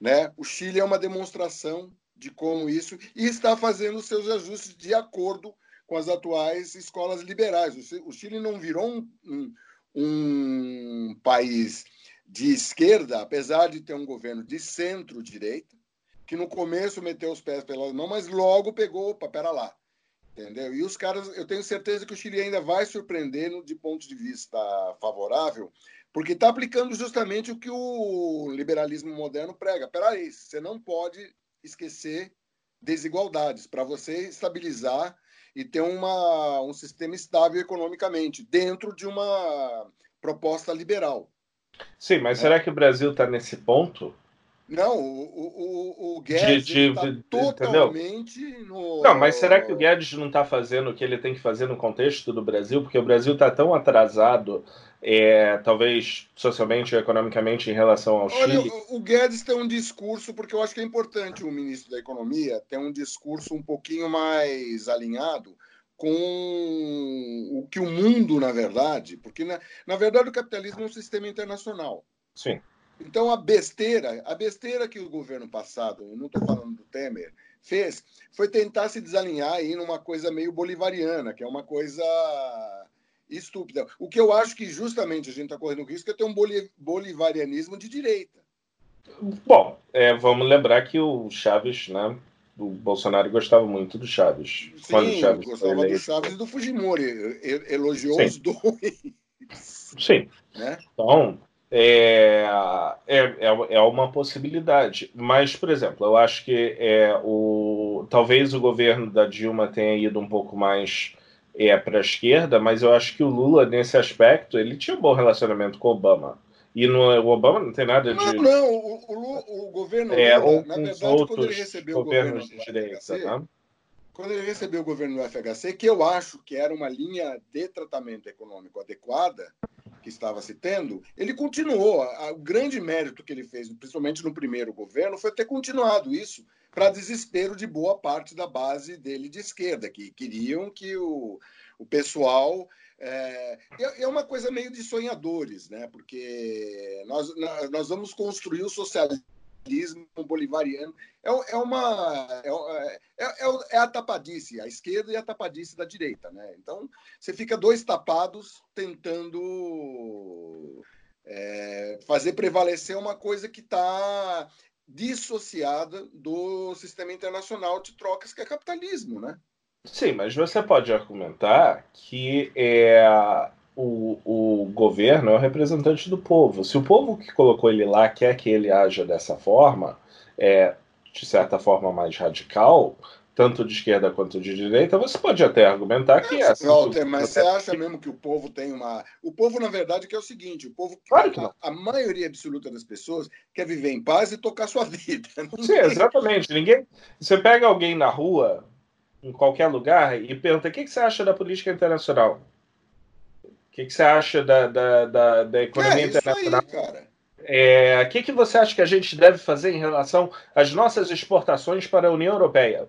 Né? O Chile é uma demonstração de como isso e está fazendo seus ajustes de acordo com as atuais escolas liberais. O Chile não virou um, um, um país de esquerda, apesar de ter um governo de centro-direita, que no começo meteu os pés pelas mãos, mas logo pegou, opa, pera lá. Entendeu? E os caras, eu tenho certeza que o Chile ainda vai surpreender de ponto de vista favorável, porque está aplicando justamente o que o liberalismo moderno prega. Peraí, você não pode esquecer desigualdades para você estabilizar e ter uma, um sistema estável economicamente dentro de uma proposta liberal. Sim, mas é. será que o Brasil está nesse ponto? Não, o, o, o Guedes está totalmente no. Não, mas será que o Guedes não está fazendo o que ele tem que fazer no contexto do Brasil? Porque o Brasil está tão atrasado, é, talvez socialmente e economicamente, em relação ao Chile. Olha, o Guedes tem um discurso, porque eu acho que é importante o ministro da Economia ter um discurso um pouquinho mais alinhado com o que o mundo, na verdade, porque na, na verdade o capitalismo é um sistema internacional. Sim. Então, a besteira, a besteira que o governo passado, eu não estou falando do Temer, fez, foi tentar se desalinhar aí numa coisa meio bolivariana, que é uma coisa estúpida. O que eu acho que justamente a gente está correndo risco é ter um bolivarianismo de direita. Bom, é, vamos lembrar que o Chaves, né, o Bolsonaro gostava muito do Chaves. Sim, Quando o Chaves gostava do Chaves e do Fujimori. Elogiou Sim. os dois. Sim. Né? Então, é, é, é, é uma possibilidade. Mas, por exemplo, eu acho que é, o, talvez o governo da Dilma tenha ido um pouco mais é, para a esquerda, mas eu acho que o Lula, nesse aspecto, ele tinha um bom relacionamento com o Obama. E no, o Obama não tem nada de. Não, não, o, o, o governo é, Lula, na verdade, quando ele recebeu o governo de direita, né? quando ele recebeu o governo do FHC, que eu acho que era uma linha de tratamento econômico adequada, que estava se tendo, ele continuou. O grande mérito que ele fez, principalmente no primeiro governo, foi ter continuado isso para desespero de boa parte da base dele de esquerda, que queriam que o, o pessoal. É, é, é uma coisa meio de sonhadores, né? porque nós, nós vamos construir o socialismo bolivariano. É, é uma. É, é, é, é, a tapadice, a esquerda e a tapadice da direita. Né? Então, você fica dois tapados tentando é, fazer prevalecer uma coisa que está dissociada do sistema internacional de trocas, que é capitalismo. Né? Sim, mas você pode argumentar que é, o, o governo é o representante do povo. Se o povo que colocou ele lá quer que ele haja dessa forma, é, de certa forma mais radical, tanto de esquerda quanto de direita, você pode até argumentar que é. Assim, Walter, mas você acha mesmo que o povo tem uma. O povo, na verdade, que é o seguinte: o povo. Claro que não. A, a maioria absoluta das pessoas quer viver em paz e tocar sua vida. Sim, exatamente. Ninguém. Você pega alguém na rua, em qualquer lugar, e pergunta: o que você acha da política internacional? que, que você acha da, da, da, da economia é, internacional? Aí, cara. É, o que, que você acha que a gente deve fazer em relação às nossas exportações para a União Europeia?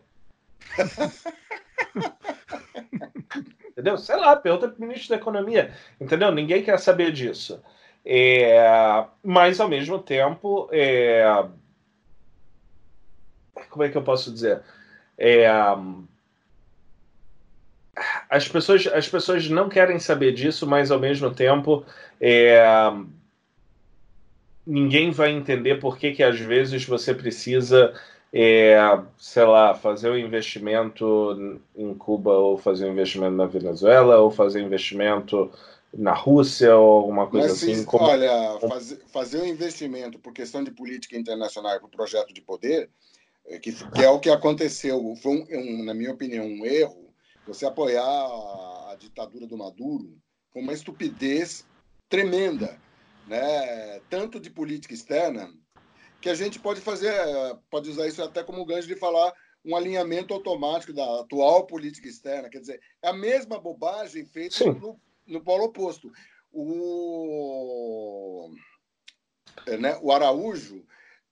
entendeu? Sei lá, pergunta para o ministro da Economia. Entendeu? Ninguém quer saber disso. É, mas, ao mesmo tempo, é, como é que eu posso dizer? É, as pessoas, as pessoas não querem saber disso, mas ao mesmo tempo é, ninguém vai entender por que, que às vezes você precisa, é, sei lá, fazer um investimento em Cuba ou fazer um investimento na Venezuela ou fazer um investimento na Rússia ou alguma coisa Mas, assim. Como... Olha, fazer, fazer um investimento por questão de política internacional para o projeto de poder, é, que, que, é o que aconteceu, foi, um, na minha opinião, um erro, você apoiar a, a ditadura do Maduro, foi uma estupidez tremenda, né? tanto de política externa, que a gente pode fazer, pode usar isso até como gancho de falar um alinhamento automático da atual política externa. Quer dizer, é a mesma bobagem feita no, no polo oposto. O, né, o Araújo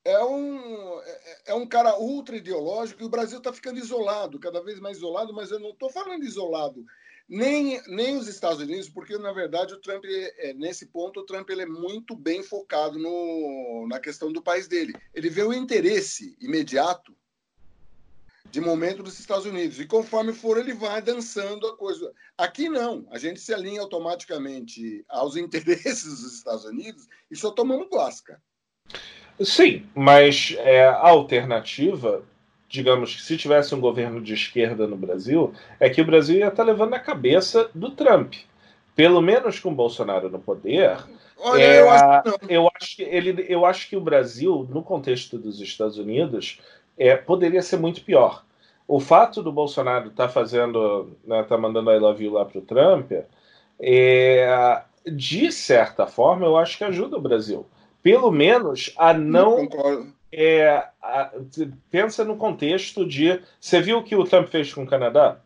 é um, é, é um cara ultra ideológico e o Brasil está ficando isolado, cada vez mais isolado, mas eu não estou falando isolado nem, nem os Estados Unidos, porque na verdade o Trump, é, nesse ponto, o Trump ele é muito bem focado no, na questão do país dele. Ele vê o interesse imediato de momento dos Estados Unidos. E conforme for, ele vai dançando a coisa. Aqui não, a gente se alinha automaticamente aos interesses dos Estados Unidos e só tomamos guasca. Sim, mas é, a alternativa, digamos que se tivesse um governo de esquerda no Brasil, é que o Brasil ia estar levando na cabeça do Trump. Pelo menos com o Bolsonaro no poder, Olha, é, eu, acho eu, acho que ele, eu acho que o Brasil, no contexto dos Estados Unidos, é, poderia ser muito pior. O fato do Bolsonaro estar tá fazendo, né, tá mandando I love you lá para o Trump, é, de certa forma, eu acho que ajuda o Brasil. Pelo menos a não. É, a, pensa no contexto de. Você viu o que o Trump fez com o Canadá?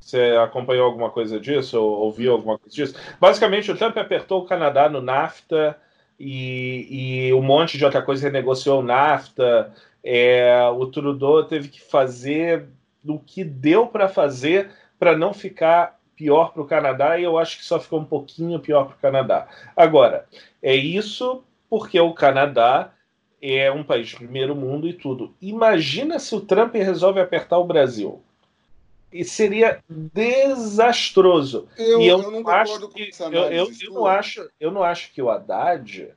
Você acompanhou alguma coisa disso? Ou ouviu alguma coisa disso? Basicamente, o Trump apertou o Canadá no NAFTA e, e um monte de outra coisa renegociou o NAFTA. É, o Trudeau teve que fazer o que deu para fazer para não ficar pior para o Canadá e eu acho que só ficou um pouquinho pior para o Canadá. Agora, é isso porque o Canadá é um país de primeiro mundo e tudo. Imagina se o Trump resolve apertar o Brasil. E seria desastroso. Eu, e eu, eu não acho que, eu, eu, eu, não acho, eu não acho que o Haddad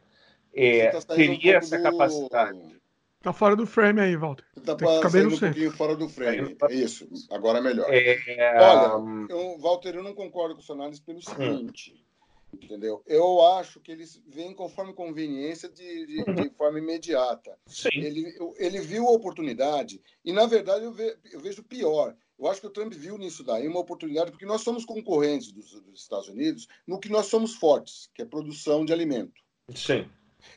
é, tá teria um essa capacidade. Tá fora do frame aí, Walter. Tá saindo um pouquinho fora do frame. É isso, agora é melhor. É... Olha, eu, Walter, eu não concordo com o seu análise pelo hum. seguinte. Hum. Entendeu? Eu acho que eles vêm conforme conveniência de, de, de uhum. forma imediata. Sim. Ele, ele viu a oportunidade, e na verdade eu, ve, eu vejo pior. Eu acho que o Trump viu nisso daí uma oportunidade, porque nós somos concorrentes dos, dos Estados Unidos no que nós somos fortes, que é produção de alimento. Sim.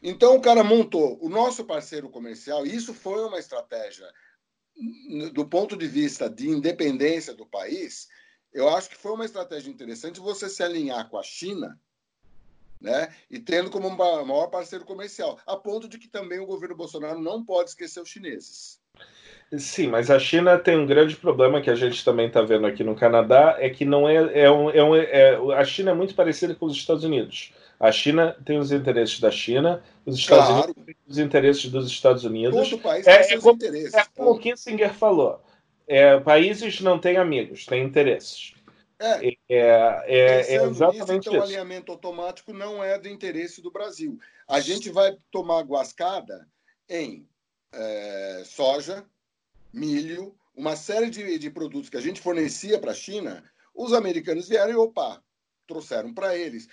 Então o cara montou o nosso parceiro comercial, e isso foi uma estratégia do ponto de vista de independência do país. Eu acho que foi uma estratégia interessante você se alinhar com a China, né? E tendo como maior parceiro comercial, a ponto de que também o governo Bolsonaro não pode esquecer os chineses. Sim, mas a China tem um grande problema que a gente também está vendo aqui no Canadá, é que não é, é, um, é, um, é, a China é muito parecida com os Estados Unidos. A China tem os interesses da China, os Estados claro. Unidos têm os interesses dos Estados Unidos. Todo país é, tem seus como, interesses. É como o Kissinger falou. É, países não têm amigos, têm interesses. É, é, é, é exatamente nisso, então, o alinhamento automático não é do interesse do Brasil. A gente vai tomar guascada em é, soja, milho, uma série de, de produtos que a gente fornecia para a China. Os americanos vieram e, opa, trouxeram para eles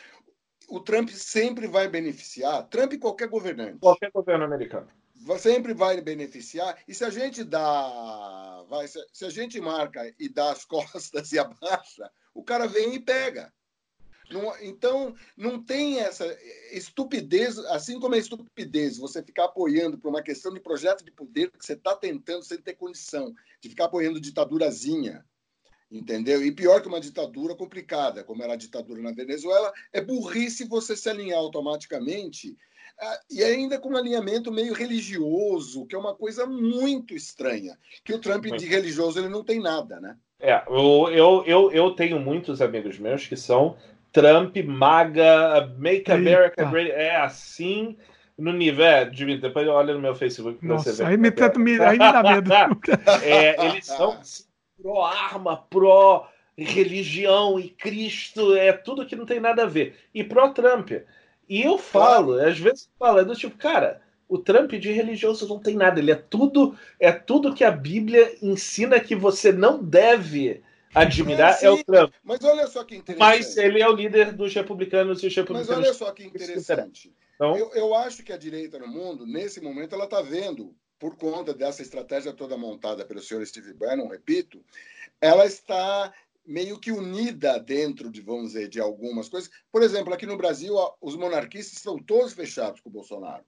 o Trump sempre vai beneficiar, Trump e qualquer governante. Qualquer governo americano. Sempre vai beneficiar. E se a gente dá. Vai, se a gente marca e dá as costas e abaixa, o cara vem e pega. Não, então, não tem essa estupidez, assim como é estupidez você ficar apoiando por uma questão de projeto de poder que você está tentando sem ter condição de ficar apoiando ditadurazinha, entendeu? E pior que uma ditadura complicada, como era a ditadura na Venezuela, é burrice você se alinhar automaticamente ah, e ainda com um alinhamento meio religioso, que é uma coisa muito estranha, que o Trump de religioso ele não tem nada, né? É, eu, eu, eu, eu tenho muitos amigos meus que são Trump, MAGA, Make America. Great, é assim no nível, de, depois olha no meu Facebook Nossa, você ver. Aí me, aí me dá medo. é, eles são pró-arma, pró religião e Cristo é tudo que não tem nada a ver. E pró-Trump. E eu falo, claro. às vezes falo, é do tipo, cara, o Trump de religioso não tem nada, ele é tudo, é tudo que a Bíblia ensina que você não deve admirar é, é o Trump. Mas olha só que interessante. Mas ele é o líder dos republicanos e os republicanos. Mas olha só que interessante. Então, eu, eu acho que a direita no mundo, nesse momento, ela está vendo, por conta dessa estratégia toda montada pelo senhor Steve Bannon, repito, ela está meio que unida dentro de, vamos dizer, de algumas coisas. Por exemplo, aqui no Brasil, os monarquistas estão todos fechados com o Bolsonaro.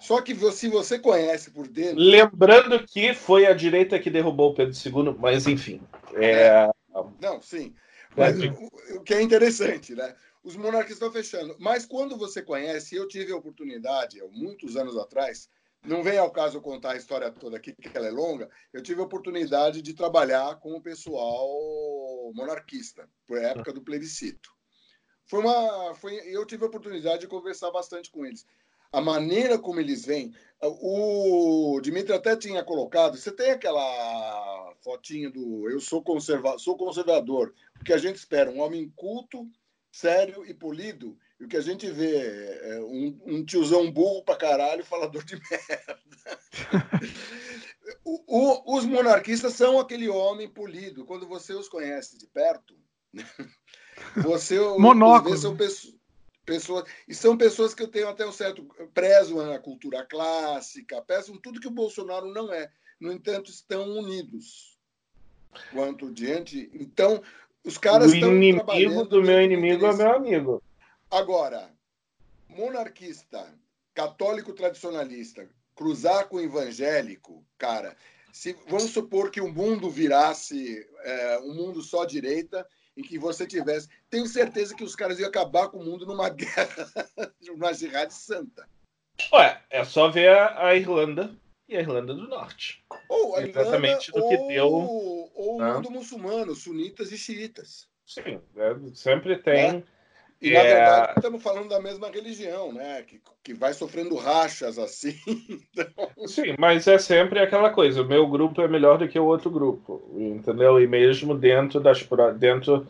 Só que se você conhece por dentro. Lembrando que foi a direita que derrubou o Pedro II, mas enfim. É... é. Não, sim. Mas é. o, o que é interessante, né? Os monarquistas estão fechando. Mas quando você conhece, eu tive a oportunidade, muitos anos atrás, não vem ao caso contar a história toda aqui, porque ela é longa, eu tive a oportunidade de trabalhar com o pessoal monarquista, por época do plebiscito. Foi uma, foi, eu tive a oportunidade de conversar bastante com eles a maneira como eles vêm. O Dimitri até tinha colocado, você tem aquela fotinha do eu sou, conserva, sou conservador, o que a gente espera, um homem culto, sério e polido, e o que a gente vê é um, um tiozão burro pra caralho, falador de merda. o, o, os monarquistas são aquele homem polido. Quando você os conhece de perto, você Monóculo. Os vê, são pessoas pessoas e são pessoas que eu tenho até um certo prezam a cultura clássica, prezam tudo que o Bolsonaro não é. No entanto, estão unidos quanto diante. Então, os caras o estão inimigo do meu inimigo é meu amigo. Agora, monarquista, católico tradicionalista, cruzar com evangélico, cara, se vamos supor que o mundo virasse é, um mundo só direita em que você tivesse. Tenho certeza que os caras iam acabar com o mundo numa guerra, numa jihad santa. Ué, é só ver a, Irlanda e a Irlanda do Norte. Ou a Irlanda, Exatamente do ou, que deu. Ou o mundo muçulmano, sunitas e xiitas. Sim, é, sempre tem. É. E, na é... verdade, estamos falando da mesma religião, né? Que, que vai sofrendo rachas assim. Então... Sim, mas é sempre aquela coisa: o meu grupo é melhor do que o outro grupo, entendeu? E mesmo dentro das. Dentro,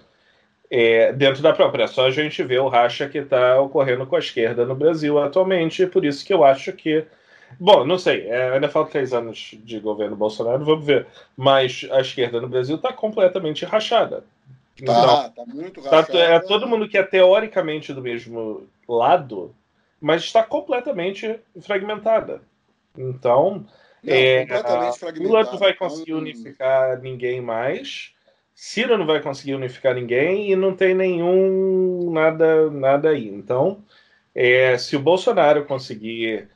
é, dentro da própria. É só a gente ver o racha que está ocorrendo com a esquerda no Brasil atualmente, por isso que eu acho que. Bom, não sei, é, ainda falta três anos de governo Bolsonaro, vamos ver. Mas a esquerda no Brasil está completamente rachada. Tá, tá muito tá, rachado. é todo mundo que é teoricamente do mesmo lado, mas está completamente fragmentada. Então, não, é, Lula não vai conseguir então... unificar ninguém mais. Ciro não vai conseguir unificar ninguém e não tem nenhum nada nada aí. Então, é, se o Bolsonaro conseguir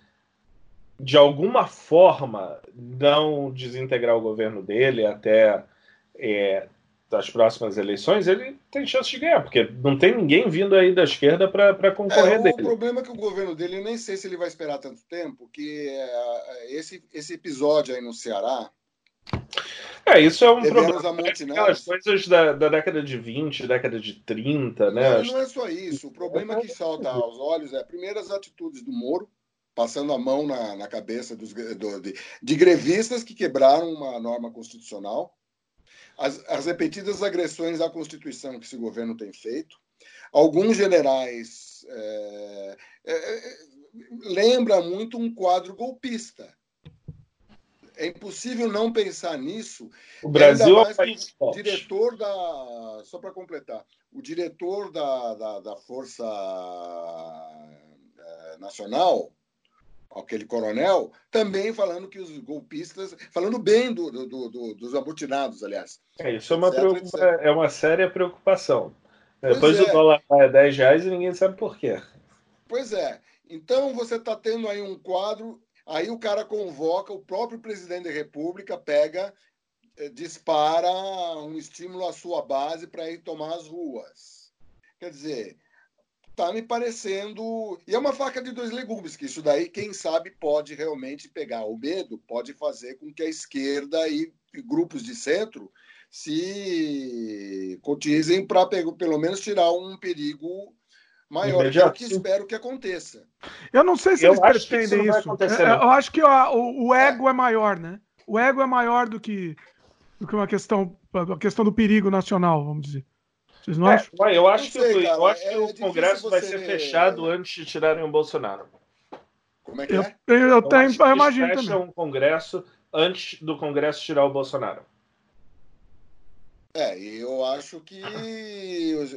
de alguma forma não desintegrar o governo dele até é, das próximas eleições, ele tem chance de ganhar, porque não tem ninguém vindo aí da esquerda para concorrer é, dele. O problema é que o governo dele, eu nem sei se ele vai esperar tanto tempo, que é, esse, esse episódio aí no Ceará. É, isso é um problema. Aquelas coisas da, da década de 20, década de 30, né? Não, não é só isso. O problema que salta aos olhos é, primeiro, as atitudes do Moro, passando a mão na, na cabeça dos, do, de, de grevistas que quebraram uma norma constitucional as, as repetidas agressões à Constituição que esse governo tem feito. Alguns generais é, é, é, lembra muito um quadro golpista. É impossível não pensar nisso. O Brasil é o diretor da. Só para completar, o diretor da, da, da Força é, Nacional, aquele coronel, também falando que os golpistas, falando bem do, do, do, dos amotinados, aliás. É, isso é uma, é uma séria preocupação. Pois Depois é. o dólar vai a 10 reais e ninguém sabe por quê. Pois é. Então você está tendo aí um quadro, aí o cara convoca, o próprio presidente da República pega, eh, dispara um estímulo à sua base para ir tomar as ruas. Quer dizer, tá me parecendo. E é uma faca de dois legumes, que isso daí, quem sabe, pode realmente pegar o medo, pode fazer com que a esquerda e grupos de centro se cotizem para pelo menos tirar um perigo maior, que é o que espero que aconteça. Eu não sei se eu eles pretendem isso. isso. Eu, eu, acho que o, o, ego é. é maior, né? O ego é maior do que do que uma questão, a questão do perigo nacional, vamos dizer. Vocês não é, acham? Eu acho que, sei, eu acho que é, o Congresso vai ser fechado antes de tirarem o Bolsonaro. Como é que é? Eu, eu, eu tenho, eu imagino também. Fecham um Congresso antes do Congresso tirar o Bolsonaro. É, eu acho que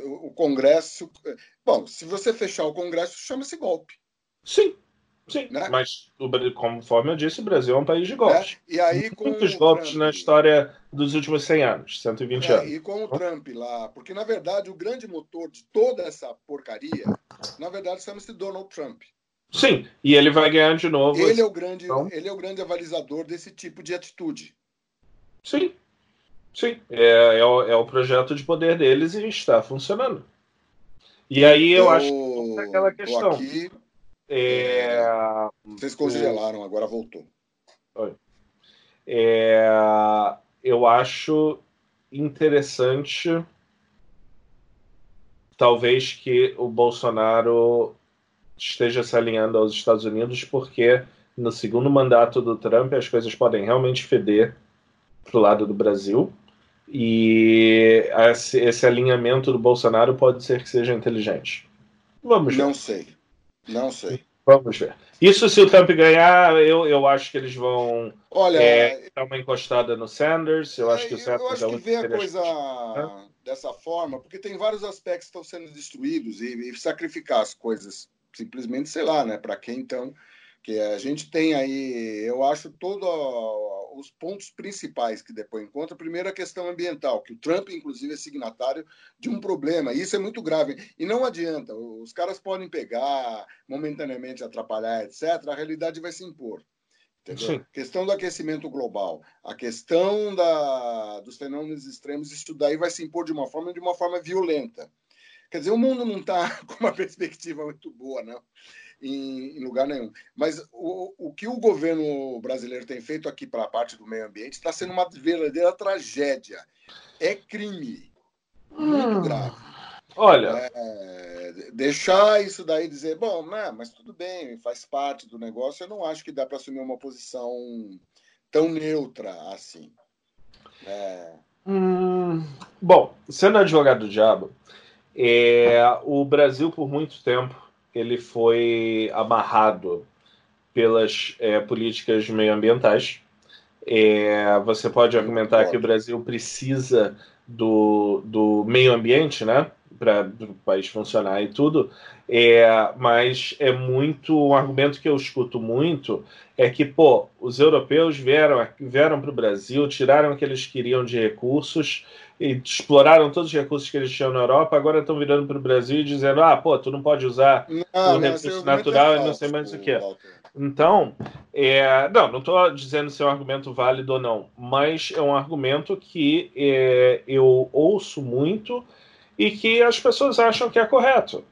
o, o Congresso. Bom, se você fechar o Congresso, chama-se golpe. Sim, sim. Né? Mas, conforme eu disse, o Brasil é um país de golpes. É, e aí, com Muitos golpes Trump, na história dos últimos 100 anos, 120 é, anos. E com o Trump lá, porque na verdade o grande motor de toda essa porcaria, na verdade, chama-se Donald Trump. Sim, e ele vai ganhar de novo. Ele é o grande, então... ele é o grande avalizador desse tipo de atitude. Sim, sim, é, é, o, é o projeto de poder deles e está funcionando. E aí eu, eu acho que é aquela questão. Aqui, é... Vocês congelaram, agora voltou. É... Eu acho interessante, talvez, que o Bolsonaro esteja se alinhando aos Estados Unidos, porque no segundo mandato do Trump as coisas podem realmente feder para o lado do Brasil. E esse, esse, alinhamento do Bolsonaro pode ser que seja inteligente. Vamos ver. Não sei. Não sei. Vamos ver. Isso se o Trump ganhar, eu, eu acho que eles vão Olha, é, dar uma encostada no Sanders. Eu acho que o Sanders eu acho é que vê a coisa dessa forma, porque tem vários aspectos que estão sendo destruídos e, e sacrificar as coisas simplesmente, sei lá, né? Para quem então que a gente tem aí, eu acho todos os pontos principais que depois encontra. Primeiro, a questão ambiental, que o Trump, inclusive, é signatário de um problema. E isso é muito grave. E não adianta, os caras podem pegar, momentaneamente atrapalhar, etc. A realidade vai se impor. Entendeu? Questão do aquecimento global, a questão da, dos fenômenos extremos, isso daí vai se impor de uma forma de uma forma violenta. Quer dizer, o mundo não está com uma perspectiva muito boa, não, em, em lugar nenhum. Mas o, o que o governo brasileiro tem feito aqui para a parte do meio ambiente está sendo uma verdadeira tragédia. É crime. Muito hum. grave. Olha. É, deixar isso daí dizer, bom, né, mas tudo bem, faz parte do negócio. Eu não acho que dá para assumir uma posição tão neutra assim. É... Hum, bom, sendo advogado do diabo, é, o Brasil, por muito tempo, ele foi amarrado pelas é, políticas meioambientais. É, você pode argumentar que o Brasil precisa do, do meio ambiente, né? Para o país funcionar e tudo, é, mas é muito um argumento que eu escuto muito é que pô, os europeus vieram vieram para o Brasil, tiraram o que eles queriam de recursos e exploraram todos os recursos que eles tinham na Europa, agora estão virando para o Brasil e dizendo: ah, pô, tu não pode usar não, o recurso natural é e não sei mais o que. Então, é, não, não estou dizendo se é um argumento válido ou não, mas é um argumento que é, eu ouço muito e que as pessoas acham que é correto.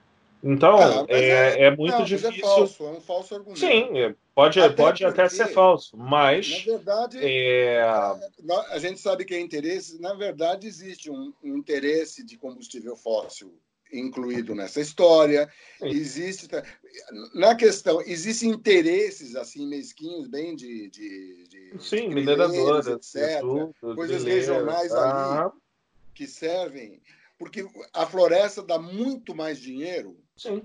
Então, ah, é, é, é, muito não, é difícil. É, falso, é um falso argumento. Sim, é, pode até, pode até ser falso, mas. Na verdade, é... a gente sabe que é interesse. Na verdade, existe um, um interesse de combustível fóssil incluído nessa história. Sim. Existe. Na questão, existem interesses assim mesquinhos, bem de. de, de Sim, mineradoras, etc. Tudo, coisas regionais ah. ali que servem. Porque a floresta dá muito mais dinheiro Sim.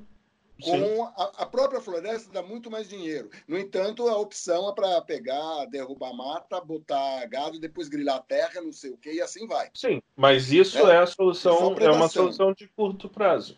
Com a, a, própria floresta dá muito mais dinheiro. No entanto, a opção é para pegar, derrubar mata, botar gado depois grilar a terra, não sei o que, e assim vai. Sim, mas isso é, é a solução, é uma solução de curto prazo.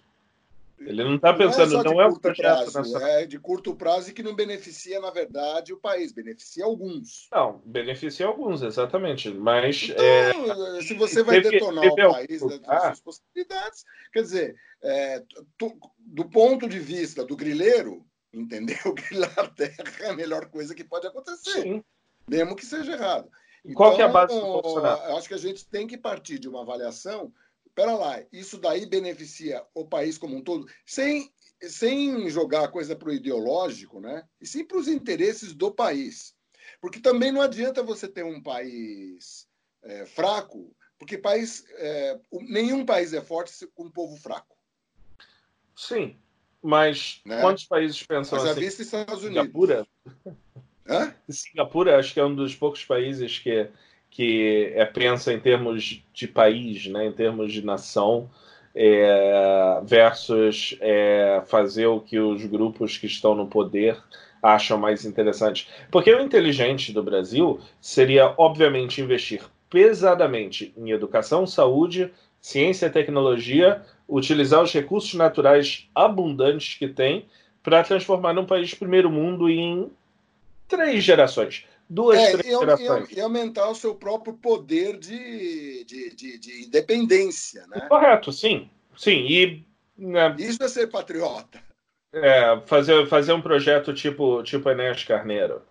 Ele não está pensando, não é, não é projeto prazo, É de curto prazo e que não beneficia, na verdade, o país, beneficia alguns. Não, beneficia alguns, exatamente. Mas. Então, é... se você vai teve, detonar teve o país das ah. suas possibilidades, quer dizer, é, tu, do ponto de vista do grileiro, entendeu? Grilar a terra é a melhor coisa que pode acontecer. Sim. Mesmo que seja errado. Qual então, que é a base do Bolsonaro? Acho que a gente tem que partir de uma avaliação Pera lá, isso daí beneficia o país como um todo, sem, sem jogar a coisa para o ideológico, né? E sim para os interesses do país. Porque também não adianta você ter um país é, fraco, porque país, é, nenhum país é forte com um povo fraco. Sim, mas né? quantos países pensam mas assim? Vista Estados Unidos. Singapura? Hã? Singapura acho que é um dos poucos países que que é, pensa em termos de país, né, em termos de nação, é, versus é, fazer o que os grupos que estão no poder acham mais interessante. Porque o inteligente do Brasil seria, obviamente, investir pesadamente em educação, saúde, ciência e tecnologia, utilizar os recursos naturais abundantes que tem para transformar num país primeiro mundo em três gerações. Duas, é, três e, gerações. E, aumentar o seu próprio poder de, de, de, de independência. Né? Correto, sim. Sim, e. Né, Isso é ser patriota. É, fazer, fazer um projeto tipo, tipo Enéas Carneiro.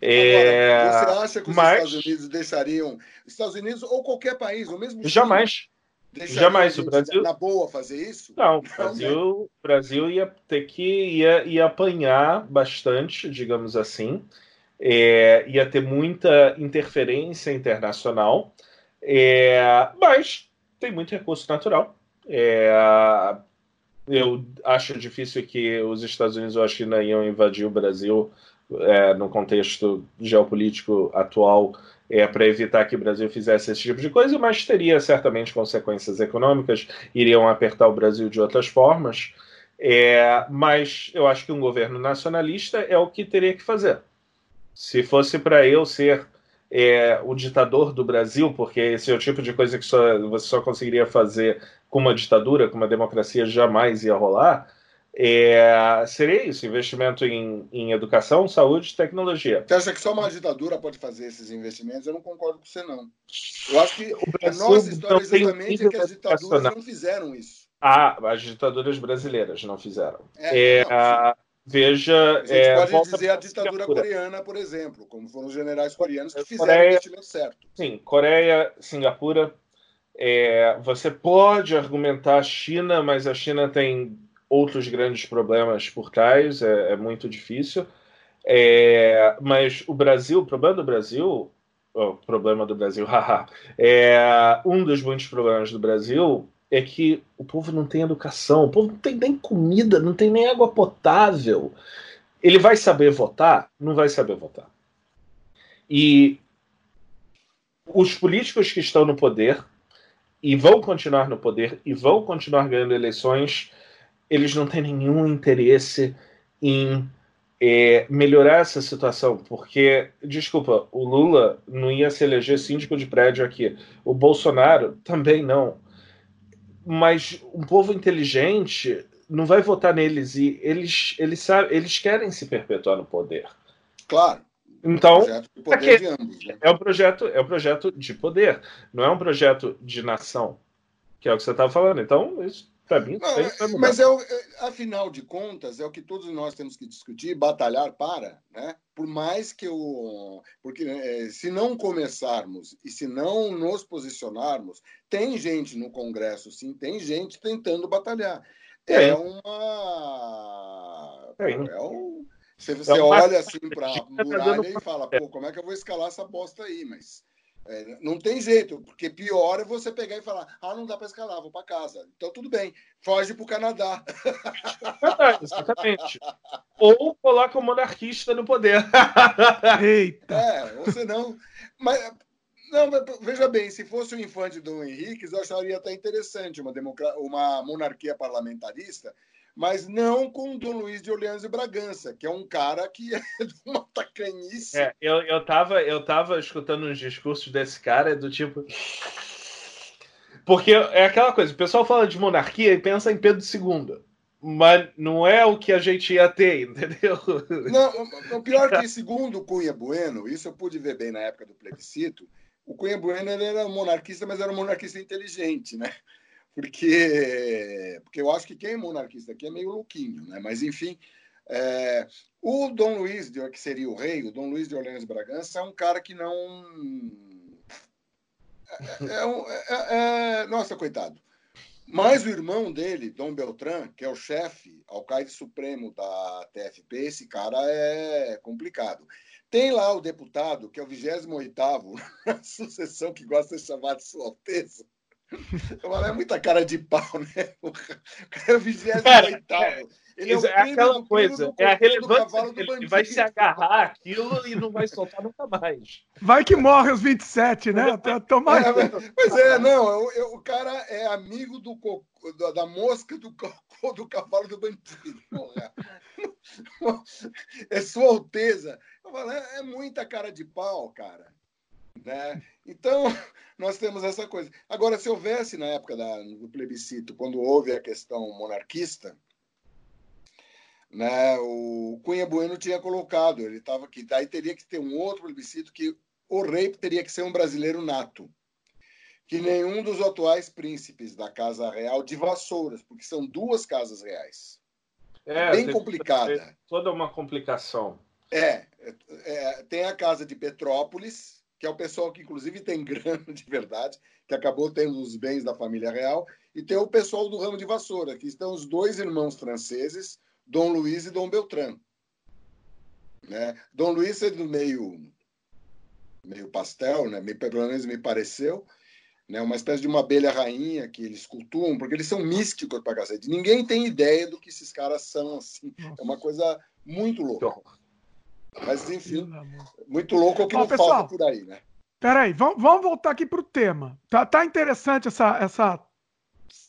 É, Agora, você acha que os mas... Estados Unidos deixariam. Estados Unidos ou qualquer país, ou mesmo. Jamais. Jamais o Brasil. Na boa fazer isso? Não, o Brasil, né? Brasil ia ter que ia, ia apanhar bastante, digamos assim. É, ia ter muita interferência internacional, é, mas tem muito recurso natural. É, eu acho difícil que os Estados Unidos ou a China iam invadir o Brasil é, no contexto geopolítico atual é, para evitar que o Brasil fizesse esse tipo de coisa, mas teria certamente consequências econômicas, iriam apertar o Brasil de outras formas. É, mas eu acho que um governo nacionalista é o que teria que fazer. Se fosse para eu ser é, o ditador do Brasil, porque esse é o tipo de coisa que só, você só conseguiria fazer com uma ditadura, com uma democracia jamais ia rolar, é, seria isso: investimento em, em educação, saúde e tecnologia. Você acha que só uma ditadura pode fazer esses investimentos? Eu não concordo com você, não. Eu acho que a nossa história exatamente é que as ditaduras não fizeram isso. Ah, as ditaduras brasileiras não fizeram. É, é, não, veja. A gente é, pode dizer a ditadura coreana, por exemplo, como foram os generais coreanos que fizeram Coreia, o investimento certo. Sim, Coreia, Singapura, é, você pode argumentar a China, mas a China tem outros grandes problemas por trás, é, é muito difícil. É, mas o Brasil, o problema do Brasil, o problema do Brasil, haha, é, um dos muitos problemas do Brasil é que o povo não tem educação, o povo não tem nem comida, não tem nem água potável. Ele vai saber votar? Não vai saber votar. E os políticos que estão no poder e vão continuar no poder e vão continuar ganhando eleições, eles não têm nenhum interesse em é, melhorar essa situação, porque, desculpa, o Lula não ia se eleger síndico de prédio aqui, o Bolsonaro também não. Mas um povo inteligente não vai votar neles e eles, eles, eles querem se perpetuar no poder. Claro. Então, é, ambos, né? é um projeto, é um projeto de poder, não é um projeto de nação, que é o que você estava falando. Então, isso para mim não, mas é, é, afinal de contas é o que todos nós temos que discutir, batalhar para, né? Por mais que o, porque é, se não começarmos e se não nos posicionarmos, tem gente no Congresso, sim, tem gente tentando batalhar. É, é uma, é, é um você, você é olha assim para a muralha e fala, pô, como é que eu vou escalar essa bosta aí? Mas é, não tem jeito, porque pior é você pegar e falar, ah, não dá para escalar, vou para casa. Então tudo bem, foge para o Canadá. exatamente. Ou coloca o monarquista no poder. Eita! É, ou senão... Mas, não, veja bem, se fosse o infante do Henrique, eu acharia até interessante uma, democra... uma monarquia parlamentarista, mas não com o Dom Luiz de Orleans e Bragança, que é um cara que é de uma tacanice. É, eu, eu, tava, eu tava escutando uns discursos desse cara do tipo. Porque é aquela coisa, o pessoal fala de monarquia e pensa em Pedro II. Mas não é o que a gente ia ter, entendeu? Não, o pior é que, segundo Cunha Bueno, isso eu pude ver bem na época do plebiscito, o Cunha Bueno era um monarquista, mas era um monarquista inteligente, né? Porque, porque eu acho que quem é monarquista aqui é meio louquinho, né? Mas, enfim, é, o Dom Luiz, de, que seria o rei, o Dom Luiz de Orleans Bragança, é um cara que não. É, é, é, é, nossa, coitado. Mas o irmão dele, Dom Beltrán, que é o chefe, alcaide supremo da TFP, esse cara é complicado. Tem lá o deputado, que é o 28 na sucessão, que gosta de chamar de Sua Alteza, é muita cara de pau, né? O cara é o 28. Ele é, é aquela coisa, é a relevância que ele vai se agarrar aquilo e não vai soltar nunca mais. Vai que morre os 27, né? Tomar... É, pois é, não, eu, eu, o cara é amigo do da, da mosca do cocô do cavalo do bandido. É sua alteza. Eu falo, é, é muita cara de pau, cara. Né? Então, nós temos essa coisa. Agora, se houvesse na época da, do plebiscito, quando houve a questão monarquista, né, o Cunha Bueno tinha colocado, ele estava aqui, daí teria que ter um outro plebiscito que o rei teria que ser um brasileiro nato, que nenhum dos atuais príncipes da Casa Real de Vassouras, porque são duas casas reais. É, bem complicada. Toda uma complicação. É, é, é, tem a casa de Petrópolis, que é o pessoal que inclusive tem grana de verdade, que acabou tendo os bens da família real, e tem o pessoal do ramo de Vassoura, que estão os dois irmãos franceses, Dom Luiz e Dom Beltrán. Né? Dom Luiz é do meio meio pastel, né? pelo menos me pareceu, né? Uma espécie de uma abelha rainha que eles cultuam, porque eles são místicos para cacete. Ninguém tem ideia do que esses caras são assim. Nossa. É uma coisa muito louca. Mas enfim, muito louco é o que Ó, não pessoal, falta por aí, né? Peraí, vamos, vamos voltar aqui para o tema. Tá, tá interessante essa, essa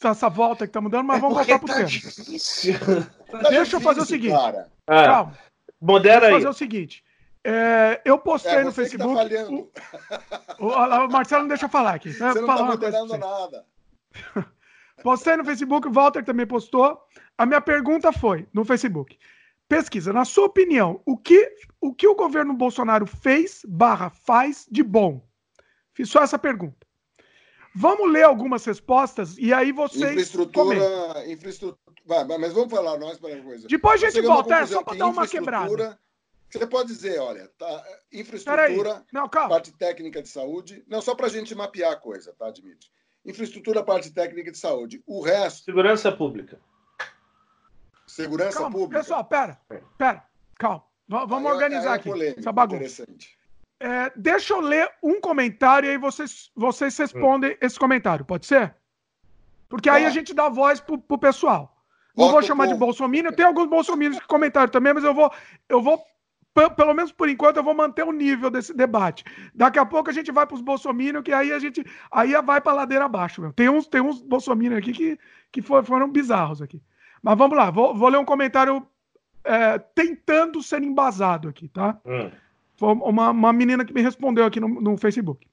essa volta que estamos dando, mas é vamos voltar pro tá tema. Difícil. Tá Deixa eu fazer o seguinte. Cara. Ah, Calma. Modera aí. fazer o seguinte. É, eu postei é, no tá Facebook. Tá falhando. O, o, o, Marcelo não deixa eu falar aqui. Você não está moderando nada. postei no Facebook, o Walter também postou. A minha pergunta foi no Facebook. Pesquisa, na sua opinião, o que o, que o governo Bolsonaro fez barra faz de bom? Fiz só essa pergunta. Vamos ler algumas respostas e aí vocês. Infraestrutura. infraestrutura vai, mas vamos falar nós para coisa. Depois a gente volta, é só para dar uma quebrada. Você pode dizer, olha, tá, infraestrutura, Não, parte técnica de saúde. Não, só para a gente mapear a coisa, tá, Dimitri? Infraestrutura, parte técnica de saúde. O resto. Segurança pública. Segurança calma, pública. Pessoal, pera, pera, calma. Vamos aí, organizar aí é aqui polêmico, essa bagunça. É, deixa eu ler um comentário e aí vocês, vocês respondem hum. esse comentário, pode ser? Porque aí a gente dá voz pro, pro pessoal. Não Voto vou chamar de Bolsonaro. Tem alguns bolsominions que comentaram também, mas eu vou, eu vou, pelo menos por enquanto, eu vou manter o nível desse debate. Daqui a pouco a gente vai para os bolsominions, que aí a gente aí vai para ladeira abaixo. Meu. Tem uns, tem uns bolsominions aqui que, que foram bizarros aqui. Mas vamos lá, vou, vou ler um comentário é, tentando ser embasado aqui, tá? Hum. Foi uma, uma menina que me respondeu aqui no, no Facebook.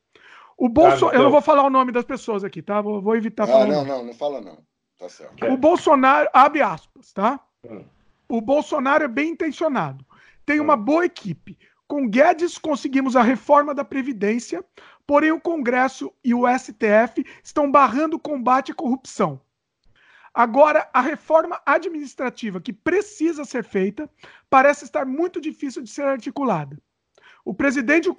O Bolso... eu não vou falar o nome das pessoas aqui, tá? Vou, vou evitar ah, falar. Não, não, não fala não. Tá certo. O Bolsonaro, abre aspas, tá? Hum. O Bolsonaro é bem intencionado. Tem uma hum. boa equipe. Com Guedes conseguimos a reforma da Previdência, porém o Congresso e o STF estão barrando o combate à corrupção. Agora, a reforma administrativa que precisa ser feita parece estar muito difícil de ser articulada. O presidente, o,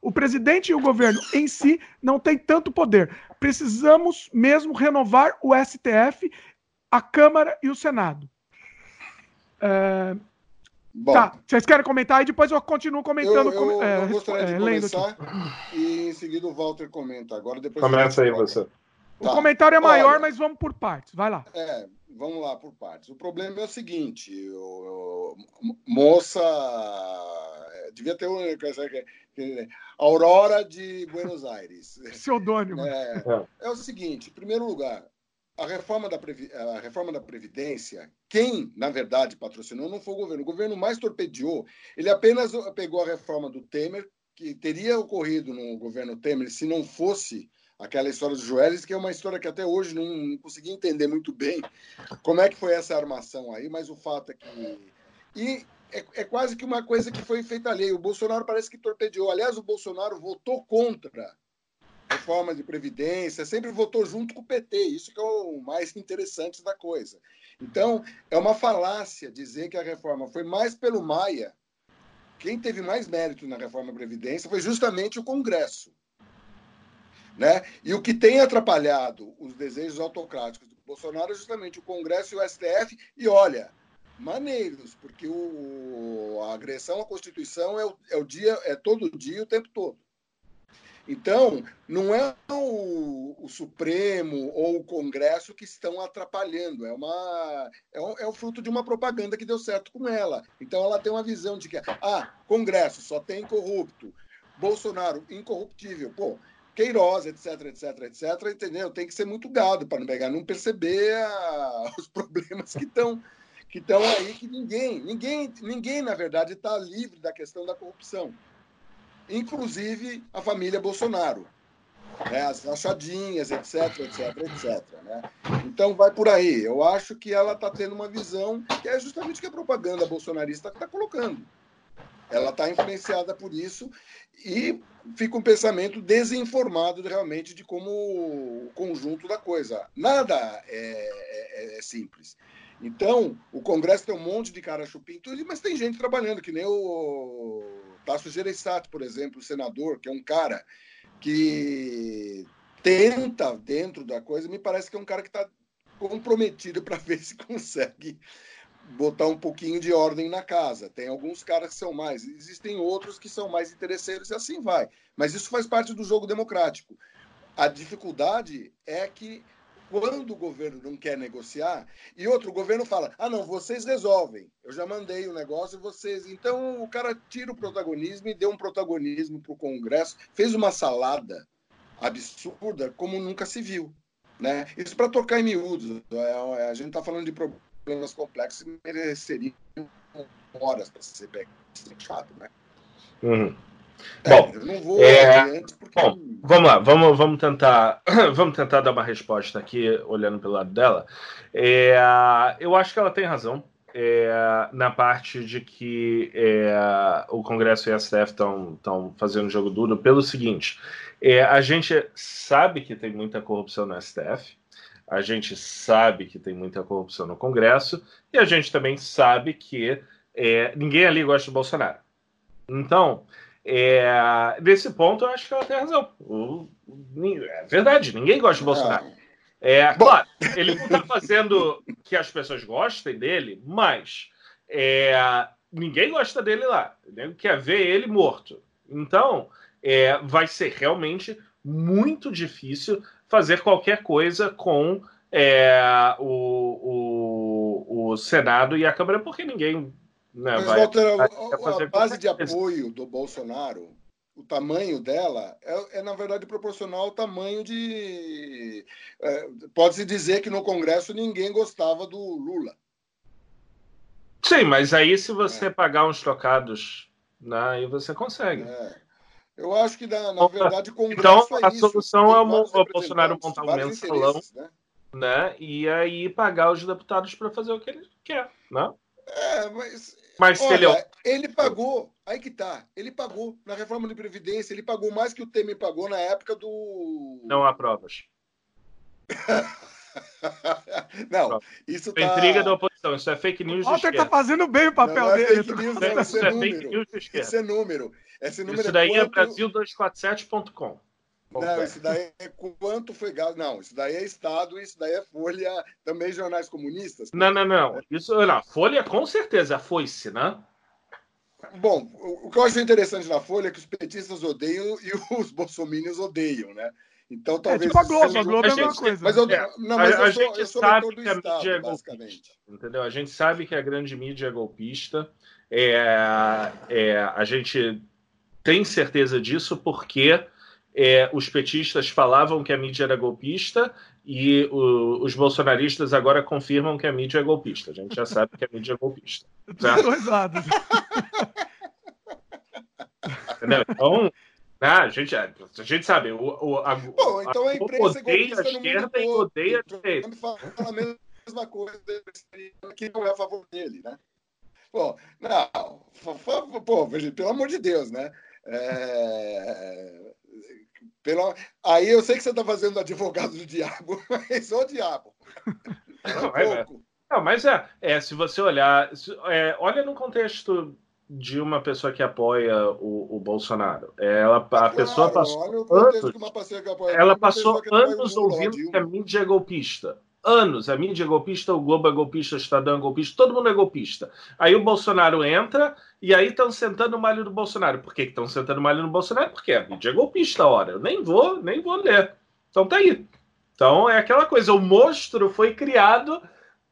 o presidente e o governo em si não têm tanto poder. Precisamos mesmo renovar o STF, a Câmara e o Senado. É... Bom, tá, vocês querem comentar aí? Depois eu continuo comentando. Eu, eu, é, eu gostaria de é, começar e em seguida o Walter comenta. Agora depois Começa aí você. O tá. comentário é maior, Olha, mas vamos por partes. Vai lá. É, vamos lá por partes. O problema é o seguinte: o, o moça devia ter um. Aurora de Buenos Aires. Pseudônimo. É, é o seguinte: em primeiro lugar, a reforma, da a reforma da Previdência, quem, na verdade, patrocinou não foi o governo. O governo mais torpedeou. Ele apenas pegou a reforma do Temer, que teria ocorrido no governo Temer se não fosse aquela história dos Joelis, que é uma história que até hoje não, não consegui entender muito bem como é que foi essa armação aí, mas o fato é que. E é, é, quase que uma coisa que foi feita lei. O Bolsonaro parece que torpedeou. Aliás, o Bolsonaro votou contra reforma de previdência, sempre votou junto com o PT. Isso que é o mais interessante da coisa. Então, é uma falácia dizer que a reforma foi mais pelo Maia. Quem teve mais mérito na reforma da previdência foi justamente o Congresso. Né? E o que tem atrapalhado os desejos autocráticos do Bolsonaro é justamente o Congresso e o STF. E olha, maneiros, porque o, a agressão à Constituição é o, é o dia, é todo dia, o tempo todo. Então, não é o, o, Supremo ou o Congresso que estão atrapalhando, é, uma, é, é o fruto de uma propaganda que deu certo com ela. Então, ela tem uma visão de que, ah, Congresso só tem corrupto, Bolsonaro incorruptível. Pô, Queiroz, etc, etc, etc, entendeu? Tem que ser muito gado para não pegar, não perceber a, os problemas que estão que estão aí que ninguém, ninguém, ninguém na verdade está livre da questão da corrupção, inclusive a família Bolsonaro, né? as rachadinhas, etc, etc, etc. Né? Então vai por aí. Eu acho que ela está tendo uma visão que é justamente o que a propaganda bolsonarista está colocando. Ela está influenciada por isso e fica um pensamento desinformado realmente de como o conjunto da coisa. Nada é, é, é simples. Então, o Congresso tem um monte de cara chupim, mas tem gente trabalhando, que nem o Tasso Gereissati, por exemplo, o senador, que é um cara que tenta dentro da coisa, me parece que é um cara que está comprometido para ver se consegue botar um pouquinho de ordem na casa. Tem alguns caras que são mais, existem outros que são mais interesseiros e assim vai. Mas isso faz parte do jogo democrático. A dificuldade é que quando o governo não quer negociar e outro governo fala: "Ah, não, vocês resolvem. Eu já mandei o negócio e vocês". Então o cara tira o protagonismo e deu um protagonismo para o Congresso, fez uma salada absurda como nunca se viu, né? Isso para tocar em miúdos. É, a gente está falando de problemas problemas complexos mereceriam horas para ser chato, né? Uhum. É, bom, não vou é... porque... bom, vamos lá, vamos, vamos tentar vamos tentar dar uma resposta aqui, olhando pelo lado dela. É, eu acho que ela tem razão é, na parte de que é, o Congresso e a STF estão fazendo jogo duro pelo seguinte: é, a gente sabe que tem muita corrupção no STF, a gente sabe que tem muita corrupção no Congresso e a gente também sabe que é, ninguém ali gosta do Bolsonaro. Então, é, nesse ponto, eu acho que ela tem razão. O, é verdade, ninguém gosta do Bolsonaro. É, claro, ele não está fazendo que as pessoas gostem dele, mas é, ninguém gosta dele lá. Ninguém quer ver ele morto. Então, é, vai ser realmente muito difícil fazer qualquer coisa com é, o, o, o Senado e a Câmara, porque ninguém né, Mas, vai, Walter, vai a, a base de apoio do Bolsonaro, o tamanho dela, é, é na verdade proporcional ao tamanho de. É, Pode-se dizer que no Congresso ninguém gostava do Lula. Sim, mas aí se você é. pagar uns trocados, né, aí você consegue. É. Eu acho que, na, na verdade, o Congresso Então, é a solução é o, o Bolsonaro montar um mensalão, né? né? E aí pagar os deputados para fazer o que ele quer, né? É, mas... Mas olha, ele, é... ele pagou, aí que tá, ele pagou na reforma de Previdência, ele pagou mais que o Temer pagou na época do... Não há provas. não, isso tá... Intriga da oposição, isso é fake news O Walter tá fazendo bem o papel não, é dele. Fake news, não, isso, é, é fake news Isso é número. Esse número Isso é daí é, quanto... é Brasil247.com. Não, isso daí é quanto foi gasto. Não, isso daí é Estado, isso daí é Folha, também jornais comunistas. Não, não, não. Isso, não. Folha com certeza foi-se, né? Bom, o que eu acho interessante na Folha é que os petistas odeiam e os bolsominions odeiam, né? Então talvez. É tipo a Globo, a Globo é a mesma coisa. Mas eu, é, não, mas a, eu sou, a gente sabe que a Estado, mídia é golpista. Entendeu? A gente sabe que a grande mídia é golpista. É, é, a gente tem certeza disso porque é, os petistas falavam que a mídia era golpista e o, os bolsonaristas agora confirmam que a mídia é golpista. A gente já sabe que a mídia é golpista. Dois lados. Entendeu? Então, né, a, gente, a gente sabe. O, o, a, Bom, então a, a imprensa odeia a esquerda e odeia a direita. Fala a mesma coisa que não é a favor dele, né? Bom, não, pô, pelo amor de Deus, né? É... Pelo... Aí eu sei que você está fazendo advogado do diabo, mas o diabo. Não, é, não, mas é, é, se você olhar, é, olha no contexto de uma pessoa que apoia o, o Bolsonaro. Ela, a claro, pessoa passou anos, ela passou anos ouvindo que a mídia é golpista. anos. A mídia é golpista, o Globo é golpista, o Estadão é golpista, todo mundo é golpista. Aí o Bolsonaro entra e aí estão sentando o malho do Bolsonaro. Por que estão sentando o malho no Bolsonaro? Porque a mídia é golpista, hora. Eu nem vou, nem vou ler. Então tá aí. Então é aquela coisa, o monstro foi criado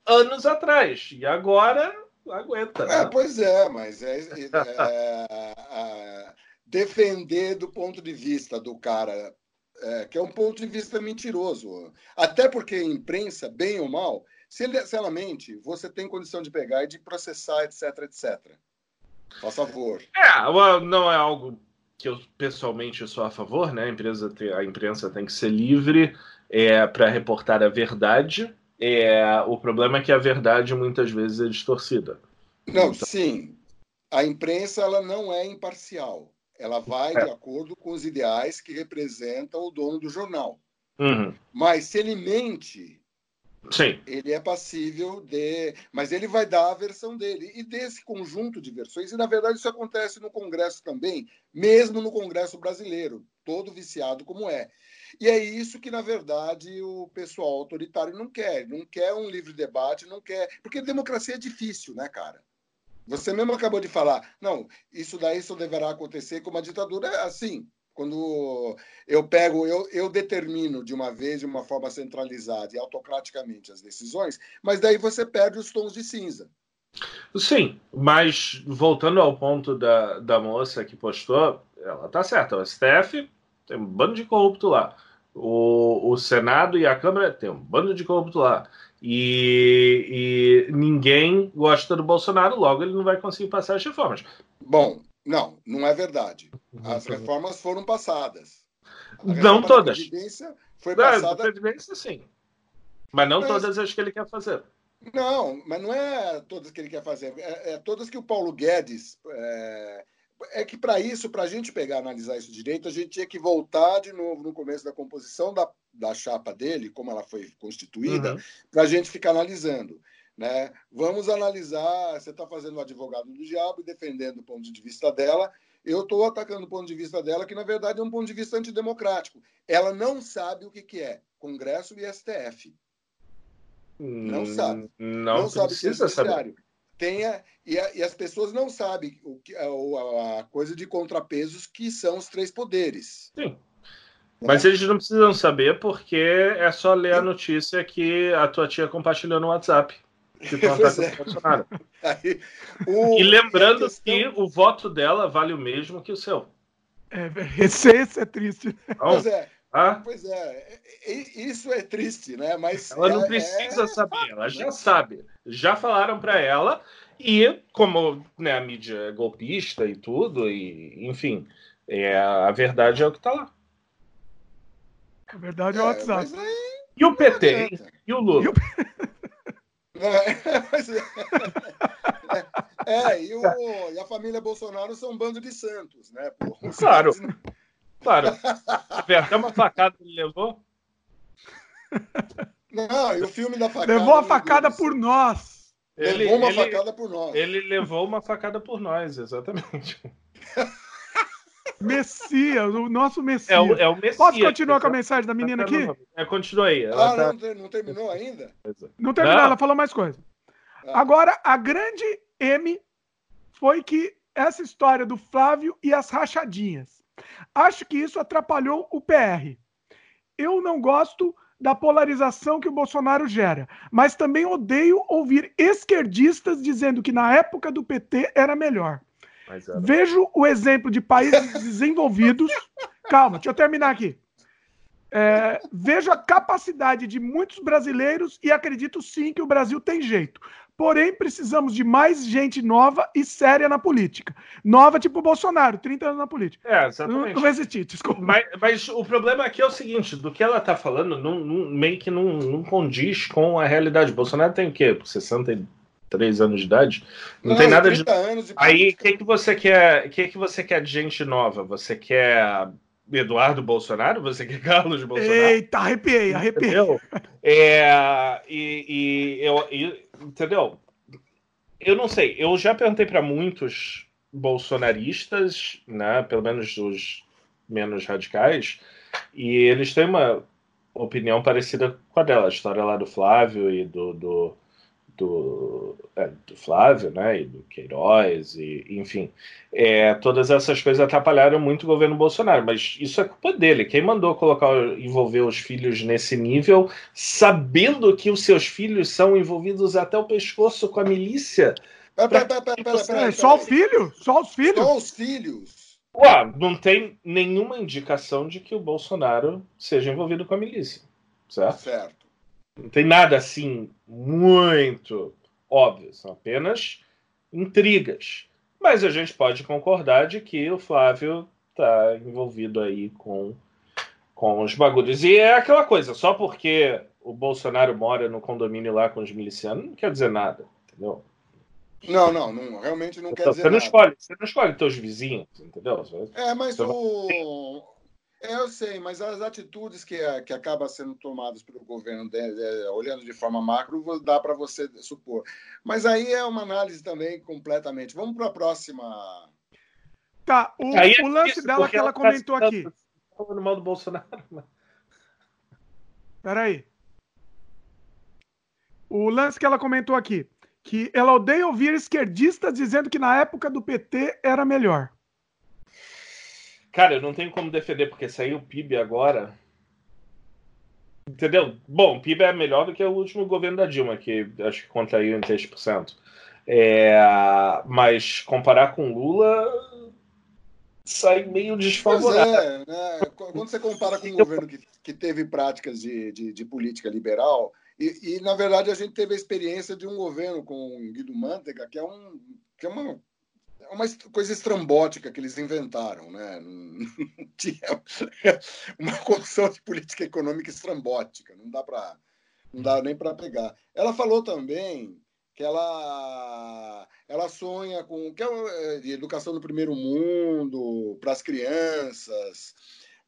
anos atrás e agora aguenta. Né? É, pois é, mas é, é, é, é, defender do ponto de vista do cara, é, que é um ponto de vista mentiroso. Até porque a imprensa, bem ou mal, se, ele, se ela mente, você tem condição de pegar e de processar, etc, etc. Por favor. É, não é algo que eu pessoalmente sou a favor, né? A, empresa tem, a imprensa tem que ser livre é, para reportar a verdade. É, o problema é que a verdade muitas vezes é distorcida. Não, então... sim. A imprensa ela não é imparcial. Ela vai é. de acordo com os ideais que representam o dono do jornal. Uhum. Mas se ele mente, Sim. ele é passível de. Mas ele vai dar a versão dele. E desse conjunto de versões, e na verdade isso acontece no Congresso também, mesmo no Congresso brasileiro, todo viciado como é. E é isso que, na verdade, o pessoal autoritário não quer. Não quer um livre debate, não quer. Porque democracia é difícil, né, cara? Você mesmo acabou de falar, não, isso daí só deverá acontecer com uma ditadura. Assim, quando eu pego, eu, eu determino de uma vez, de uma forma centralizada e autocraticamente as decisões, mas daí você perde os tons de cinza. Sim, mas voltando ao ponto da, da moça que postou, ela tá certa. O STF tem um bando de corrupto lá. O, o Senado e a Câmara tem um bando de corrupto lá. E, e, ninguém gosta do Bolsonaro, logo ele não vai conseguir passar as reformas. Bom, não, não é verdade. As reformas foram passadas. Não todas. foi passada. Da Previdência, sim. Mas não mas... todas as que ele quer fazer. Não, mas não é todas que ele quer fazer. É, é todas que o Paulo Guedes é, é que para isso, para a gente pegar analisar isso direito, a gente tinha que voltar de novo no começo da composição da, da chapa dele, como ela foi constituída, uhum. para a gente ficar analisando. Né? Vamos analisar. Você está fazendo o advogado do diabo e defendendo o ponto de vista dela. Eu estou atacando o ponto de vista dela, que na verdade é um ponto de vista antidemocrático. Ela não sabe o que, que é Congresso e STF. Não sabe. Não, não sabe que é saber tenha e, a, e, as pessoas não sabem o que a, a, coisa de contrapesos que são os três poderes. Sim. Mas eles não precisam saber porque é só ler a notícia que a tua tia compartilhou no WhatsApp. Que é. Aí, o, e lembrando questão... que o voto dela vale o mesmo que o seu. É, esse, esse é triste. Pois é. Ah? Pois é, isso é triste, né? Mas ela não é, precisa é... saber, ela já sabe. Já falaram para ela e como né, a mídia é golpista e tudo, e enfim, é, a verdade é o que está lá. A verdade é o é, WhatsApp. Aí... E o PT? E o Lula? E, o... é, é, e, o, e a família Bolsonaro são um bando de santos, né? Claro. Claro. Até uma facada ele levou. Não, e o filme da facada. Levou a facada por nós. Ele, levou uma ele, facada por nós. Ele levou uma facada por nós, exatamente. Messias, o nosso Messias. É o, é o Messias. Posso continuar com a mensagem da menina aqui? É, continua aí. ah, tá... não, não, terminou ainda? Não terminou, não. ela falou mais coisa. Ah. Agora, a grande M foi que essa história do Flávio e as rachadinhas. Acho que isso atrapalhou o PR. Eu não gosto da polarização que o Bolsonaro gera, mas também odeio ouvir esquerdistas dizendo que na época do PT era melhor. Era... Vejo o exemplo de países desenvolvidos. Calma, deixa eu terminar aqui. É, vejo a capacidade de muitos brasileiros e acredito sim que o Brasil tem jeito. Porém, precisamos de mais gente nova e séria na política. Nova, tipo o Bolsonaro, 30 anos na política. É, exatamente. Não, existir, desculpa. Mas, mas, o problema aqui é o seguinte: do que ela está falando, não, não, meio que não, não condiz com a realidade. O Bolsonaro tem o quê? 63 anos de idade? Não, não tem nada de. de Aí, o que, que você quer? que, que você quer de gente nova? Você quer Eduardo Bolsonaro? Você quer Carlos Bolsonaro? Eita, arrepiei, arrepiei. Entendeu? É, e, e eu, e, entendeu? Eu não sei. Eu já perguntei para muitos bolsonaristas, né, pelo menos os menos radicais, e eles têm uma opinião parecida com a dela, a história lá do Flávio e do, do, do, é, do Flávio, né, e do Queiroz, e, enfim, é, todas essas coisas atrapalharam muito o governo Bolsonaro, mas isso é culpa dele. Quem mandou colocar, envolver os filhos nesse nível, sabendo que os seus filhos são envolvidos até o pescoço com a milícia? Pera, pera, pera, é só o filho? Só os filhos? Só os filhos. Ué, não tem nenhuma indicação de que o Bolsonaro seja envolvido com a milícia, certo? Certo. Não tem nada assim muito óbvio, são apenas intrigas. Mas a gente pode concordar de que o Flávio está envolvido aí com, com os bagulhos. E é aquela coisa, só porque o Bolsonaro mora no condomínio lá com os milicianos, não quer dizer nada, entendeu? Não, não, não realmente não quer você dizer não nada. Escolhe, você não escolhe teus vizinhos, entendeu? É, mas o... É, eu sei, mas as atitudes que, que acabam sendo tomadas pelo governo, de, de, olhando de forma macro, dá para você supor. Mas aí é uma análise também completamente. Vamos para a próxima. Tá, o, aí, o lance dela que ela comentou aqui. No mal do Bolsonaro. Peraí. O lance que ela comentou aqui que ela odeia ouvir esquerdistas dizendo que na época do PT era melhor. Cara, eu não tenho como defender, porque saiu o PIB agora. Entendeu? Bom, o PIB é melhor do que o último governo da Dilma, que acho que contraiu em 3%. É, mas comparar com Lula sai meio desfavorável. É, né? Quando você compara com um governo que, que teve práticas de, de, de política liberal, e, e, na verdade, a gente teve a experiência de um governo com Guido Mantega, que é, um, que é uma, é uma coisa estrambótica que eles inventaram. Né? Uma construção de política econômica estrambótica, não dá, pra, não dá nem para pegar. Ela falou também que ela, ela sonha com que é de educação no primeiro mundo, para as crianças,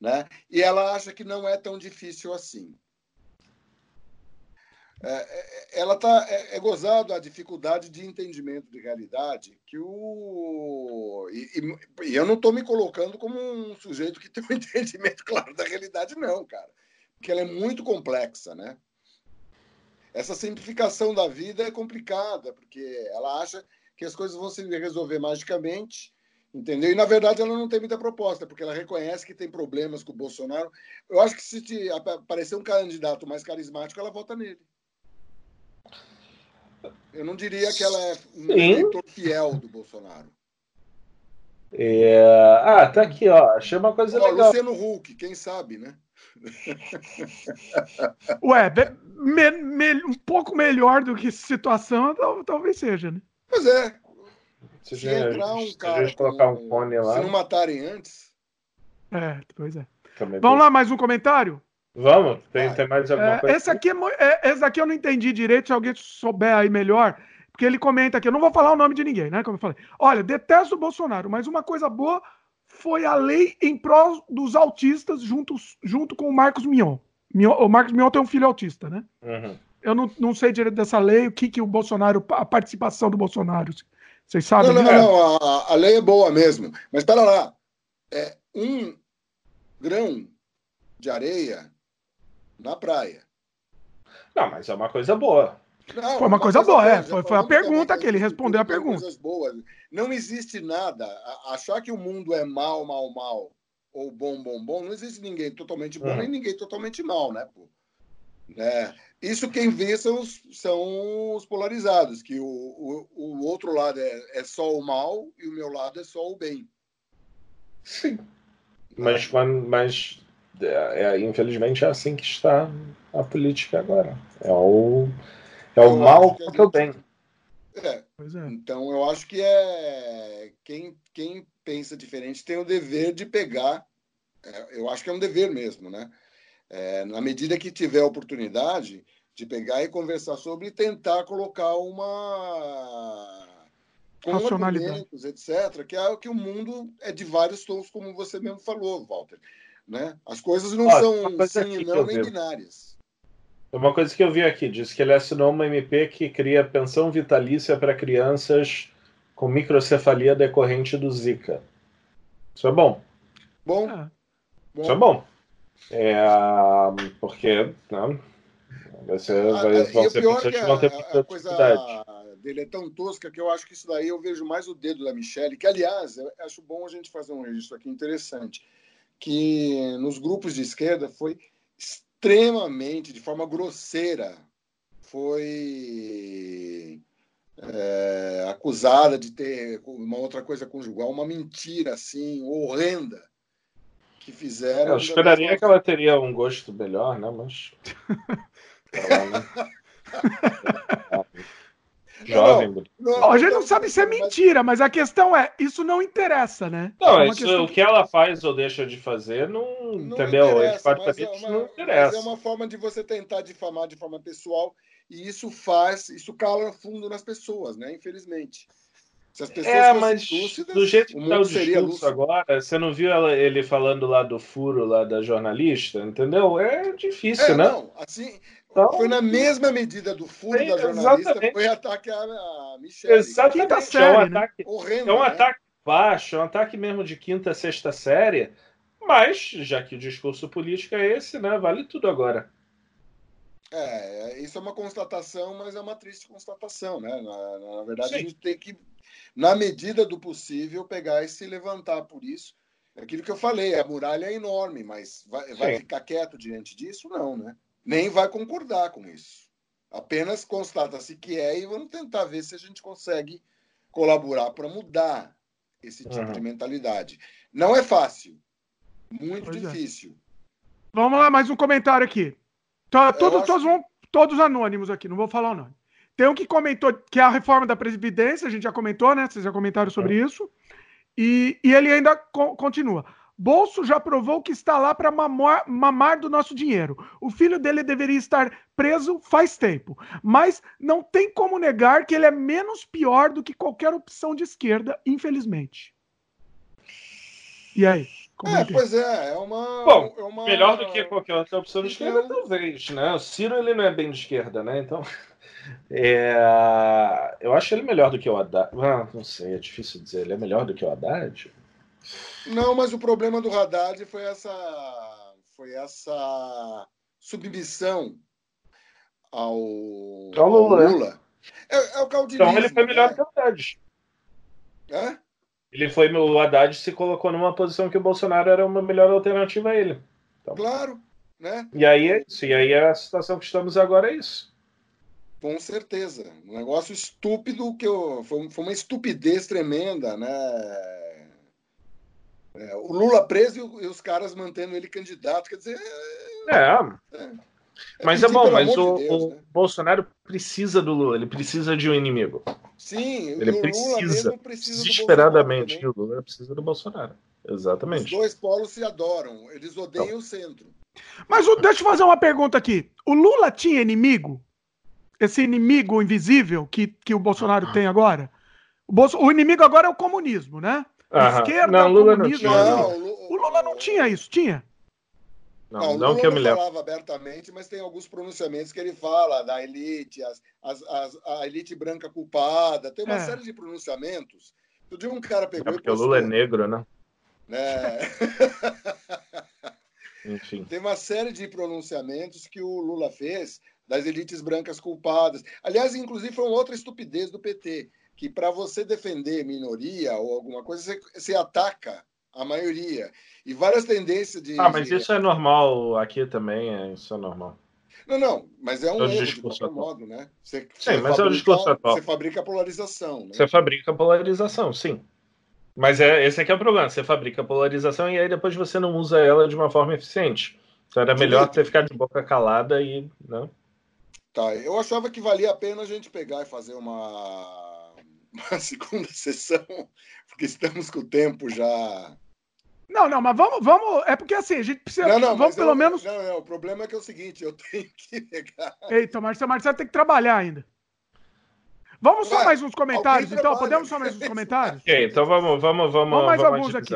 né? e ela acha que não é tão difícil assim. É, é, ela tá é, é, gozado a dificuldade de entendimento de realidade que o e, e, eu não estou me colocando como um sujeito que tem um entendimento claro da realidade não cara. Porque ela é muito complexa né? Essa simplificação da vida é complicada porque ela acha que as coisas vão se resolver magicamente entendeu? E na verdade ela não tem muita proposta porque ela reconhece que tem problemas com o Bolsonaro. Eu acho que se aparecer um candidato mais carismático ela vota nele eu não diria que ela é um eleitor fiel do Bolsonaro. É... Ah, tá aqui, ó. Achei uma coisa ó, legal. Luciano Huck, quem sabe, né? Ué, me, me, um pouco melhor do que situação, talvez seja, né? Pois é. Se, se entrar um cara. Se, colocar um fone lá. se não matarem antes. É, pois é. Também Vamos lá, mais um comentário? Vamos, tem, tem mais alguma é, coisa? Esse aqui, é, é, esse aqui eu não entendi direito, se alguém souber aí melhor, porque ele comenta aqui, eu não vou falar o nome de ninguém, né? Como eu falei. Olha, detesto o Bolsonaro, mas uma coisa boa foi a lei em prol dos autistas junto, junto com o Marcos Mion. Mion o Marcos Mion tem um filho autista, né? Uhum. Eu não, não sei direito dessa lei, o que, que o Bolsonaro, a participação do Bolsonaro. Vocês sabem? Não, não, não, a, a lei é boa mesmo. Mas espera lá. É um grão de areia na praia. Não, mas é uma coisa boa. Não, foi uma, coisa, coisa, boa, é. Foi, foi a pergunta que ele respondeu a pergunta. Coisas boas. Não existe nada. Achar que o mundo é mal, mal, mal, ou bom, bom, bom, não existe ninguém totalmente bom uhum. nem ninguém totalmente mal, né? Pô? É, isso quem vê são os, são os polarizados, que o, o, o outro lado é, é só o mal e o meu lado é só o bem. Sim. Mas, mas é, é, infelizmente é assim que está a política agora. É o, é o mal contra é o bem. É. é. Então eu acho que é quem, quem pensa diferente tem o dever de pegar. É, eu acho que é um dever mesmo, né? É, na medida que tiver oportunidade de pegar e conversar sobre e tentar colocar uma com argumentos, etc., que é que o mundo é de vários tons, como você mesmo falou, Walter. Né? As coisas não Ó, são sim e não nem binárias. Uma coisa que eu vi aqui, diz que ele assinou uma MP que cria pensão vitalícia para crianças com microcefalia decorrente do Zika. Isso é bom. Bom. Ah. bom. Isso é bom. É, porque não, vai ser, vai, ah, vão ser pessoas que, que vão ter muita coisa dele é tão tosca que eu acho que isso daí eu vejo mais o dedo da Michelle, que aliás, eu acho bom a gente fazer um registro aqui interessante, que nos grupos de esquerda foi extremamente, de forma grosseira, foi é, acusada de ter uma outra coisa conjugal, uma mentira assim horrenda que fizeram. Eu esperaria que ela teria um gosto melhor, né? Mas. Jovem. Não, não, a gente não sabe se é mentira, mas a questão é, isso não interessa, né? Não, é isso, o que ela faz ou deixa de fazer, não, não entendeu? Interessa, mas é uma, não interessa. Mas é uma forma de você tentar difamar de forma pessoal e isso faz, isso cala fundo nas pessoas, né? Infelizmente. Se as pessoas é, mas lúcidas, do jeito que está o discurso agora, você não viu ela, ele falando lá do furo lá da jornalista, entendeu? É difícil, é, né? Não, assim, então, foi na mesma medida do furo da jornalista, exatamente. foi ataque a Michelle. Exatamente. Quinta série, é um né? ataque, Horrendo, é um né? ataque baixo, é um ataque mesmo de quinta, sexta série, mas, já que o discurso político é esse, né, vale tudo agora. É, isso é uma constatação, mas é uma triste constatação, né? Na, na verdade, Sim. a gente tem que, na medida do possível, pegar e se levantar por isso. Aquilo que eu falei, a muralha é enorme, mas vai, vai ficar quieto diante disso? Não, né? Nem vai concordar com isso. Apenas constata-se que é e vamos tentar ver se a gente consegue colaborar para mudar esse tipo uhum. de mentalidade. Não é fácil, muito pois é. difícil. É. Vamos lá, mais um comentário aqui. Tá, todos, todos, vão, todos anônimos aqui, não vou falar o nome. Tem um que comentou que é a reforma da Previdência, a gente já comentou, né? Vocês já comentaram sobre é. isso. E, e ele ainda co continua. Bolso já provou que está lá para mamar, mamar, do nosso dinheiro. O filho dele deveria estar preso faz tempo. Mas não tem como negar que ele é menos pior do que qualquer opção de esquerda, infelizmente. E aí? Como é, é, é? pois é, é uma. Bom, é uma... melhor do que qualquer outra opção de esquerda, talvez, né? O Ciro ele não é bem de esquerda, né? Então. É... Eu acho ele melhor do que o Haddad. Ah, não sei, é difícil dizer. Ele é melhor do que o Haddad? Não, mas o problema do Haddad foi essa. Foi essa submissão ao, ao Lula. Ao Lula. É, é, o caldinismo. Então ele foi melhor né? que o Haddad. É? Ele foi o Haddad se colocou numa posição que o Bolsonaro era uma melhor alternativa a ele. Então, claro, né? E aí é isso. E aí a situação que estamos agora é isso. Com certeza. Um negócio estúpido que eu, foi, foi uma estupidez tremenda, né? É, o Lula preso e os caras mantendo ele candidato, quer dizer. É. é, é mas é bom, mas o, de Deus, o né? Bolsonaro precisa do Lula, ele precisa de um inimigo. Sim, ele precisa, precisa desesperadamente o Lula precisa do Bolsonaro. Exatamente. Os dois polos se adoram, eles odeiam então. o centro. Mas o, deixa eu fazer uma pergunta aqui. O Lula tinha inimigo? Esse inimigo invisível que, que o Bolsonaro tem agora? O, Bolso, o inimigo agora é o comunismo, né? A esquerda, não, Lula não tinha. Não, o Lula não tinha isso, tinha? Não, não, não que eu me lembro. falava abertamente, mas tem alguns pronunciamentos que ele fala da elite, as, as, as, a elite branca culpada, tem uma é. série de pronunciamentos. Dia um cara pegou é porque postou, o Lula é negro, né? né? Enfim. Tem uma série de pronunciamentos que o Lula fez das elites brancas culpadas. Aliás, inclusive, foi uma outra estupidez do PT, que para você defender minoria ou alguma coisa, você, você ataca a maioria. E várias tendências de. Ah, mas de... isso é normal aqui também, é, isso é normal. Não, não, mas é um é erro de qualquer modo, né? Você, sim, mas fabrica, é o discurso atual. Você fabrica polarização. Né? Você fabrica polarização, sim. Mas é, esse aqui é o problema. Você fabrica polarização e aí depois você não usa ela de uma forma eficiente. Então era melhor você ficar de boca calada e. Né? Tá, eu achava que valia a pena a gente pegar e fazer uma, uma segunda sessão, porque estamos com o tempo já não, não, mas vamos, vamos. É porque assim, a gente precisa. Não, não, vamos pelo eu, menos. Não, não, o problema é que é o seguinte, eu tenho que pegar. Eita, Marcelo, Marcelo tem que trabalhar ainda. Vamos só mais uns comentários, então? Podemos só mais uns comentários? Ok, então vamos, vamos, vamos. Vamos mais vamos alguns aqui.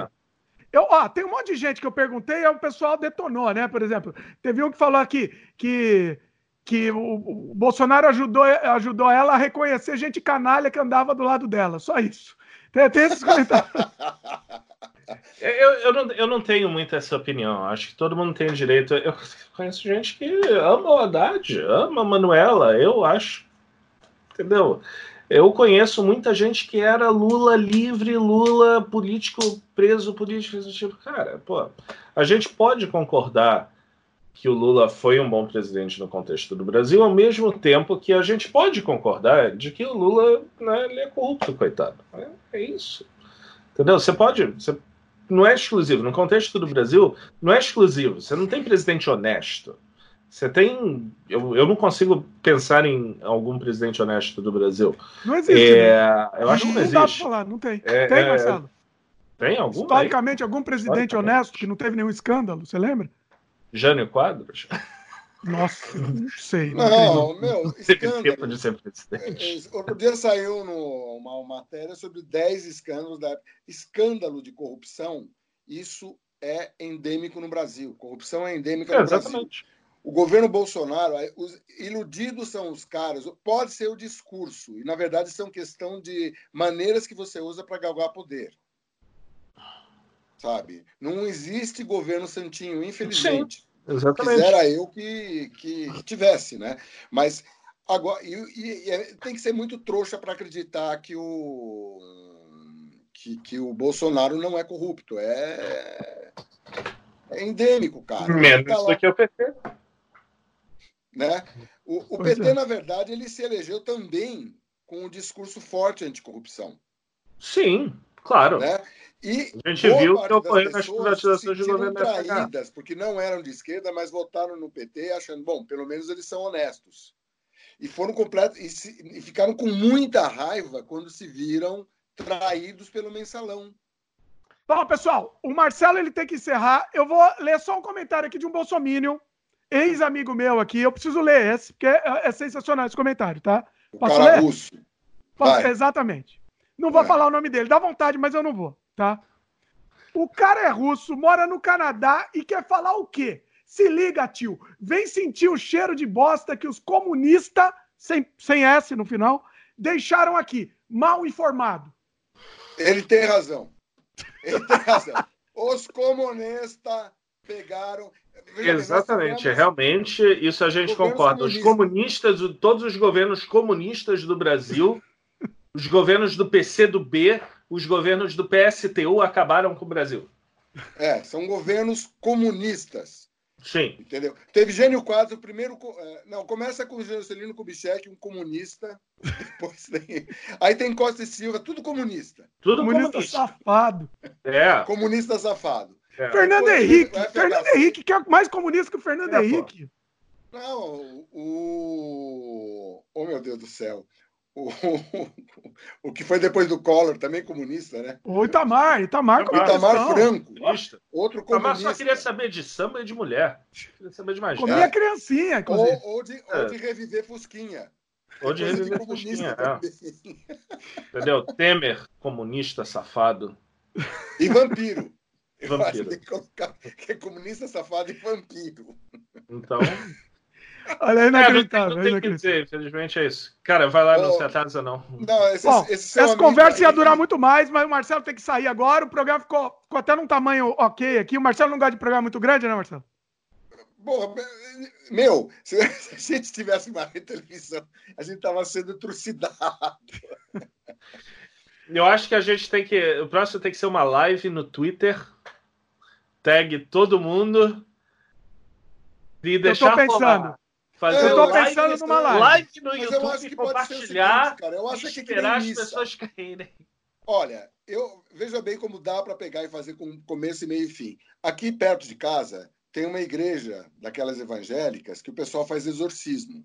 Eu, ó, tem um monte de gente que eu perguntei e o pessoal detonou, né? Por exemplo, teve um que falou aqui que, que o, o Bolsonaro ajudou, ajudou ela a reconhecer gente canalha que andava do lado dela. Só isso. Tem, tem esses comentários. eu, eu, não, eu não tenho muito essa opinião. Acho que todo mundo tem o direito. Eu conheço gente que ama o Haddad, ama a Manuela. Eu acho. Entendeu? Eu conheço muita gente que era Lula livre, Lula político preso, político. Tipo, cara, pô, a gente pode concordar que o Lula foi um bom presidente no contexto do Brasil, ao mesmo tempo que a gente pode concordar de que o Lula né, ele é corrupto, coitado. É, é isso. Entendeu? Você pode. Você, não é exclusivo. No contexto do Brasil, não é exclusivo. Você não tem presidente honesto. Você tem. Eu, eu não consigo pensar em algum presidente honesto do Brasil. Não existe. É, né? Eu acho que não, não existe. Não dá pra falar, não tem. É, tem, é, Marcelo? Tem algum? Historicamente, aí? algum presidente honesto que não teve nenhum escândalo, você lembra? Jânio Quadros? Nossa, não sei. Não, não meu, escândalo. tempo de ser presidente. Outro dia saiu no, uma matéria sobre 10 escândalos da escândalo de corrupção. Isso é endêmico no Brasil. Corrupção é endêmica é, no exatamente. Brasil. O governo Bolsonaro, os iludidos são os caras, pode ser o discurso, e na verdade são questão de maneiras que você usa para galgar poder sabe? Não existe governo santinho, infelizmente. Sim, exatamente. Quisera eu que, que tivesse, né? Mas agora e, e, e tem que ser muito trouxa para acreditar que o que, que, o Bolsonaro não é corrupto. É, é endêmico, cara. Menos tá do que o PT. Né? O, o PT, é. na verdade, ele se elegeu também com um discurso forte anticorrupção. Sim, claro. Né? E a gente viu o que ocorreu nas privatizações de governo traídas, porque não eram de esquerda, mas votaram no PT achando, bom, pelo menos eles são honestos. E foram completos e, se, e ficaram com muita raiva quando se viram traídos pelo mensalão. Bom, pessoal, o Marcelo ele tem que encerrar. Eu vou ler só um comentário aqui de um bolsominion, ex-amigo meu aqui. Eu preciso ler esse, porque é, é sensacional esse comentário, tá? Posso ler? Russo. Posso, exatamente. Não vou falar o nome dele, dá vontade, mas eu não vou tá? O cara é russo, mora no Canadá e quer falar o quê? Se liga, tio. Vem sentir o cheiro de bosta que os comunistas, sem, sem S no final, deixaram aqui. Mal informado. Ele tem razão. Ele tem razão. Os comunistas pegaram. Exatamente, realmente, isso a gente concorda. Os comunistas, todos os governos comunistas do Brasil, os governos do PC do B, os governos do PSTU acabaram com o Brasil. É, são governos comunistas. Sim. Entendeu? Teve Gênio Quadros, o primeiro. É, não, começa com o Juscelino Kubitschek, um comunista. Depois tem, aí tem Costa e Silva, tudo comunista. Tudo comunista, comunista. safado. É. Comunista safado. É. Fernando Depois, Henrique. Fernando Henrique, que é mais comunista que o Fernando é, Henrique. Pô. Não, o. Oh, meu Deus do céu o, o que foi depois do Collor, também comunista, né? O Itamar, Itamar, Itamar, Itamar Franco, outro comunista. Itamar só queria saber de samba e de mulher. Queria saber de mais Comia criancinha, inclusive. Ou, ou, de, é. ou de reviver Fusquinha. Ou de reviver de Fusquinha, é. Entendeu? Temer, comunista safado. E vampiro. vampiro. Tem que colocar que é comunista safado e vampiro. Então... Olha, é inacreditável. É, não tem, não tem que dizer, infelizmente é isso. Cara, vai lá, oh, não se atrasa, não. Não, esse, Bom, esse essa conversa ia durar muito mais, mas o Marcelo tem que sair agora. O programa ficou, ficou até num tamanho ok aqui. O Marcelo não gosta de programa muito grande, né, Marcelo? Bom, meu, se a gente tivesse uma televisão, a gente tava sendo trucidado. Eu acho que a gente tem que. O próximo tem que ser uma live no Twitter. Tag todo mundo. E deixar Eu tô pensando. Rolar. Fazer eu tô pensando numa live. live no Mas YouTube, eu acho que compartilhar, seguinte, cara. Eu acho que esperar as pessoas caírem. Olha, eu veja bem como dá para pegar e fazer com começo, meio e fim. Aqui perto de casa tem uma igreja daquelas evangélicas que o pessoal faz exorcismo.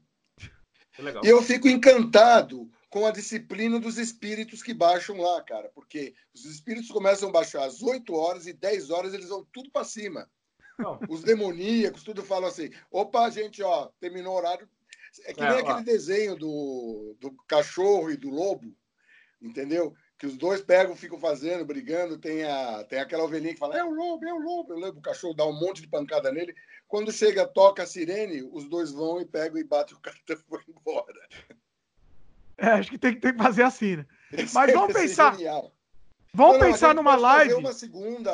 E eu fico encantado com a disciplina dos espíritos que baixam lá, cara, porque os espíritos começam a baixar às 8 horas e 10 horas eles vão tudo para cima. Não. Os demoníacos, tudo falam assim: opa, gente, ó, terminou o horário. É que nem é, aquele ó. desenho do, do cachorro e do lobo, entendeu? Que os dois pegam, ficam fazendo, brigando. Tem, a, tem aquela ovelhinha que fala: é o lobo, é o lobo. O cachorro dá um monte de pancada nele. Quando chega, toca a sirene, os dois vão e pegam e batem o cartão e vão embora. É, acho que tem, tem que fazer assim, né? Mas vamos pensar. Genial. Vamos não, pensar numa live. Fazer uma segunda.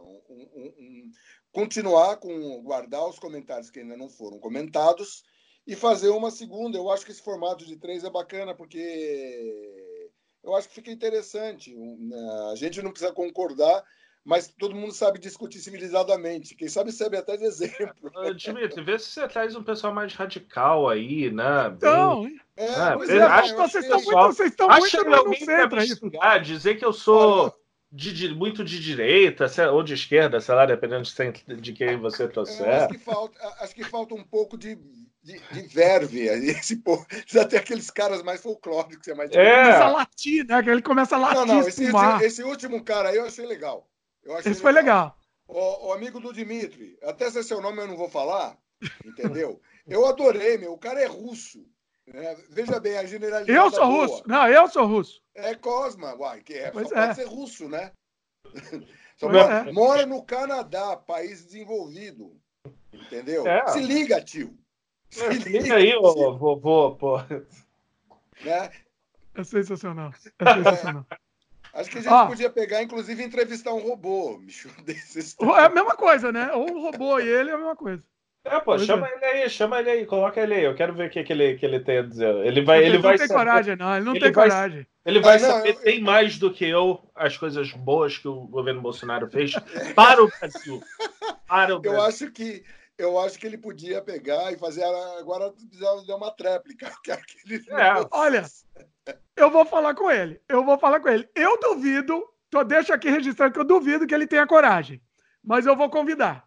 Um, um, continuar com. guardar os comentários que ainda não foram comentados e fazer uma segunda. Eu acho que esse formato de três é bacana, porque eu acho que fica interessante. Né, a gente não precisa concordar, mas todo mundo sabe discutir civilizadamente. Quem sabe serve até de exemplo. Dimitri, vê se você traz um pessoal mais radical aí, né? Bem... Então, é, é, é, acho que vocês estão muito, vocês estão muito no centro aí. Dizer que eu sou de, muito de direita ou de esquerda, sei lá, dependendo de, de quem você trouxer. É, acho, que falta, acho que falta um pouco de de, de verve. Esse povo, até aqueles caras mais folclóricos. É, mais é. Começa a latir, né? Ele começa a latir. Não, não, esse, esse, esse, último cara aí eu achei legal. Eu achei esse legal. foi legal. O, o, amigo do Dimitri, até se é seu nome eu não vou falar, entendeu? Eu adorei, meu. O cara é russo. Né? Veja bem, a generalidade. Eu sou boa. russo. Não, eu sou russo. É Cosma, uai, que é, pois só é. pode ser russo, né? Só mora, é. mora no Canadá, país desenvolvido. Entendeu? É. Se liga, tio. Se liga aí, ô vovô, pô. Né? É sensacional. É sensacional. Acho que a gente ah. podia pegar, inclusive, entrevistar um robô, bicho, desses. É a mesma coisa, né? Ou um robô e ele é a mesma coisa. É, pô, pois chama é. ele aí, chama ele aí, coloca ele aí. Eu quero ver o que, que, ele, que ele tem a dizer. Ele vai. Ele, ele não vai tem saber, coragem, não. Ele não ele tem vai, coragem. Ele vai ah, não, saber eu, bem mais do que eu as coisas boas que o governo Bolsonaro fez para o Brasil. Para o Brasil. Eu acho que eu acho que ele podia pegar e fazer. Agora precisava dar uma tréplica. É, olha, eu vou falar com ele. Eu vou falar com ele. Eu duvido, tô, deixa aqui registrado que eu duvido que ele tenha coragem. Mas eu vou convidar.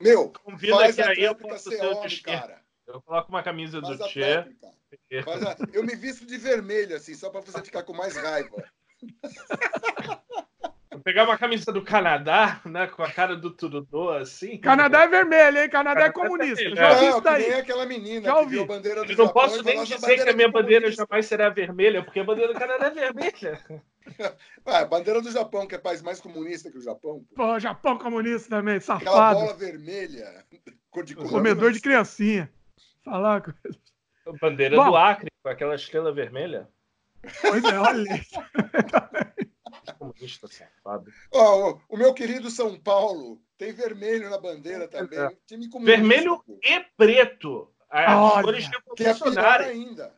Meu, convida que aí eu posso ser homem, cara. Eu coloco uma camisa faz do Tchê. Eu me visto de vermelho, assim, só para você ficar com mais raiva. pegar uma camisa do Canadá, né? Com a cara do Trudeau, assim. Canadá é vermelho, hein? Canadá, é Canadá é comunista. É Já vi isso daí. Nem aquela menina Já ouvi. que viu a bandeira do Eu não posso nem dizer que a minha bandeira jamais será vermelha, porque a bandeira do Canadá é vermelha. Ah, a bandeira do Japão, que é país mais comunista que o Japão. Pô, pô Japão comunista também, safado. Aquela bola vermelha. Cor de Comedor de criancinha. Falar com Bandeira Bom, do Acre, com aquela estrela vermelha. Pois é, olha. Comunista safado. Oh, o meu querido São Paulo tem vermelho na bandeira também. É. Time vermelho e preto. As cores que é pior ainda.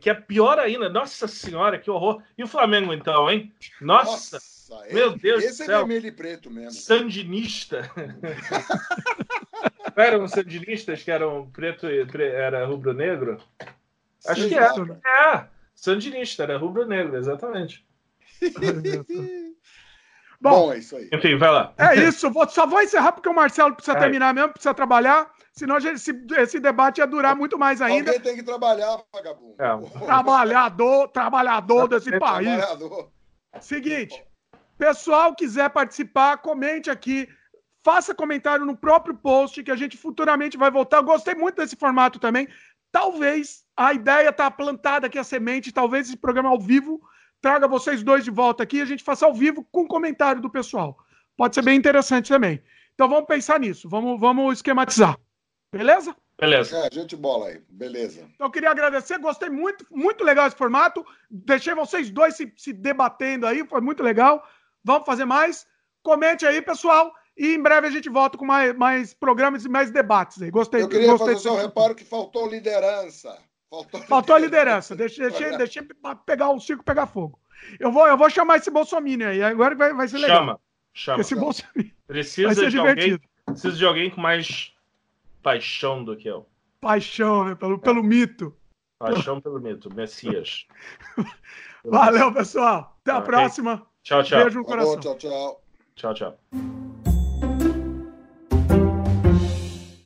Que é pior ainda. Nossa senhora, que horror. E o Flamengo, então, hein? Nossa! Nossa meu Deus esse do céu. é vermelho e preto mesmo. Sandinista. Eram sandinistas que eram preto e era rubro-negro? Acho Sim, que é. É, sandinista, era rubro-negro, exatamente. Bom, Bom, é isso aí. Enfim, vai lá. É isso. Vou, só vou encerrar porque o Marcelo precisa é. terminar mesmo, precisa trabalhar. Senão esse, esse debate ia durar muito mais ainda. Alguém tem que trabalhar, vagabundo. É. Trabalhador, trabalhador desse país. Trabalhador. Seguinte, pessoal quiser participar, comente aqui. Faça comentário no próprio post que a gente futuramente vai voltar. Eu gostei muito desse formato também. Talvez a ideia tá plantada aqui, a semente, talvez esse programa ao vivo traga vocês dois de volta aqui e a gente faça ao vivo com comentário do pessoal. Pode ser bem interessante também. Então vamos pensar nisso, vamos, vamos esquematizar. Beleza? Beleza. É, gente bola aí, beleza. Então eu queria agradecer, gostei muito, muito legal esse formato. Deixei vocês dois se, se debatendo aí, foi muito legal. Vamos fazer mais. Comente aí, pessoal. E em breve a gente volta com mais, mais programas e mais debates aí. Gostei. Eu queria gostei fazer só um reparo que faltou liderança. Faltou, Faltou a liderança. Deixa, deixa, deixa pegar o circo pegar fogo. Eu vou, eu vou chamar esse Bolsonaro aí. Agora vai, vai ser legal. Chama, chama. Esse Bolsonaro precisa de alguém, precisa de alguém com mais paixão do que eu. Paixão, né? Pelo, pelo mito. Paixão pelo mito. Messias. Valeu, pessoal. Até a próxima. Tchau, tchau. Beijo no coração. tchau, tchau. Tchau, tchau.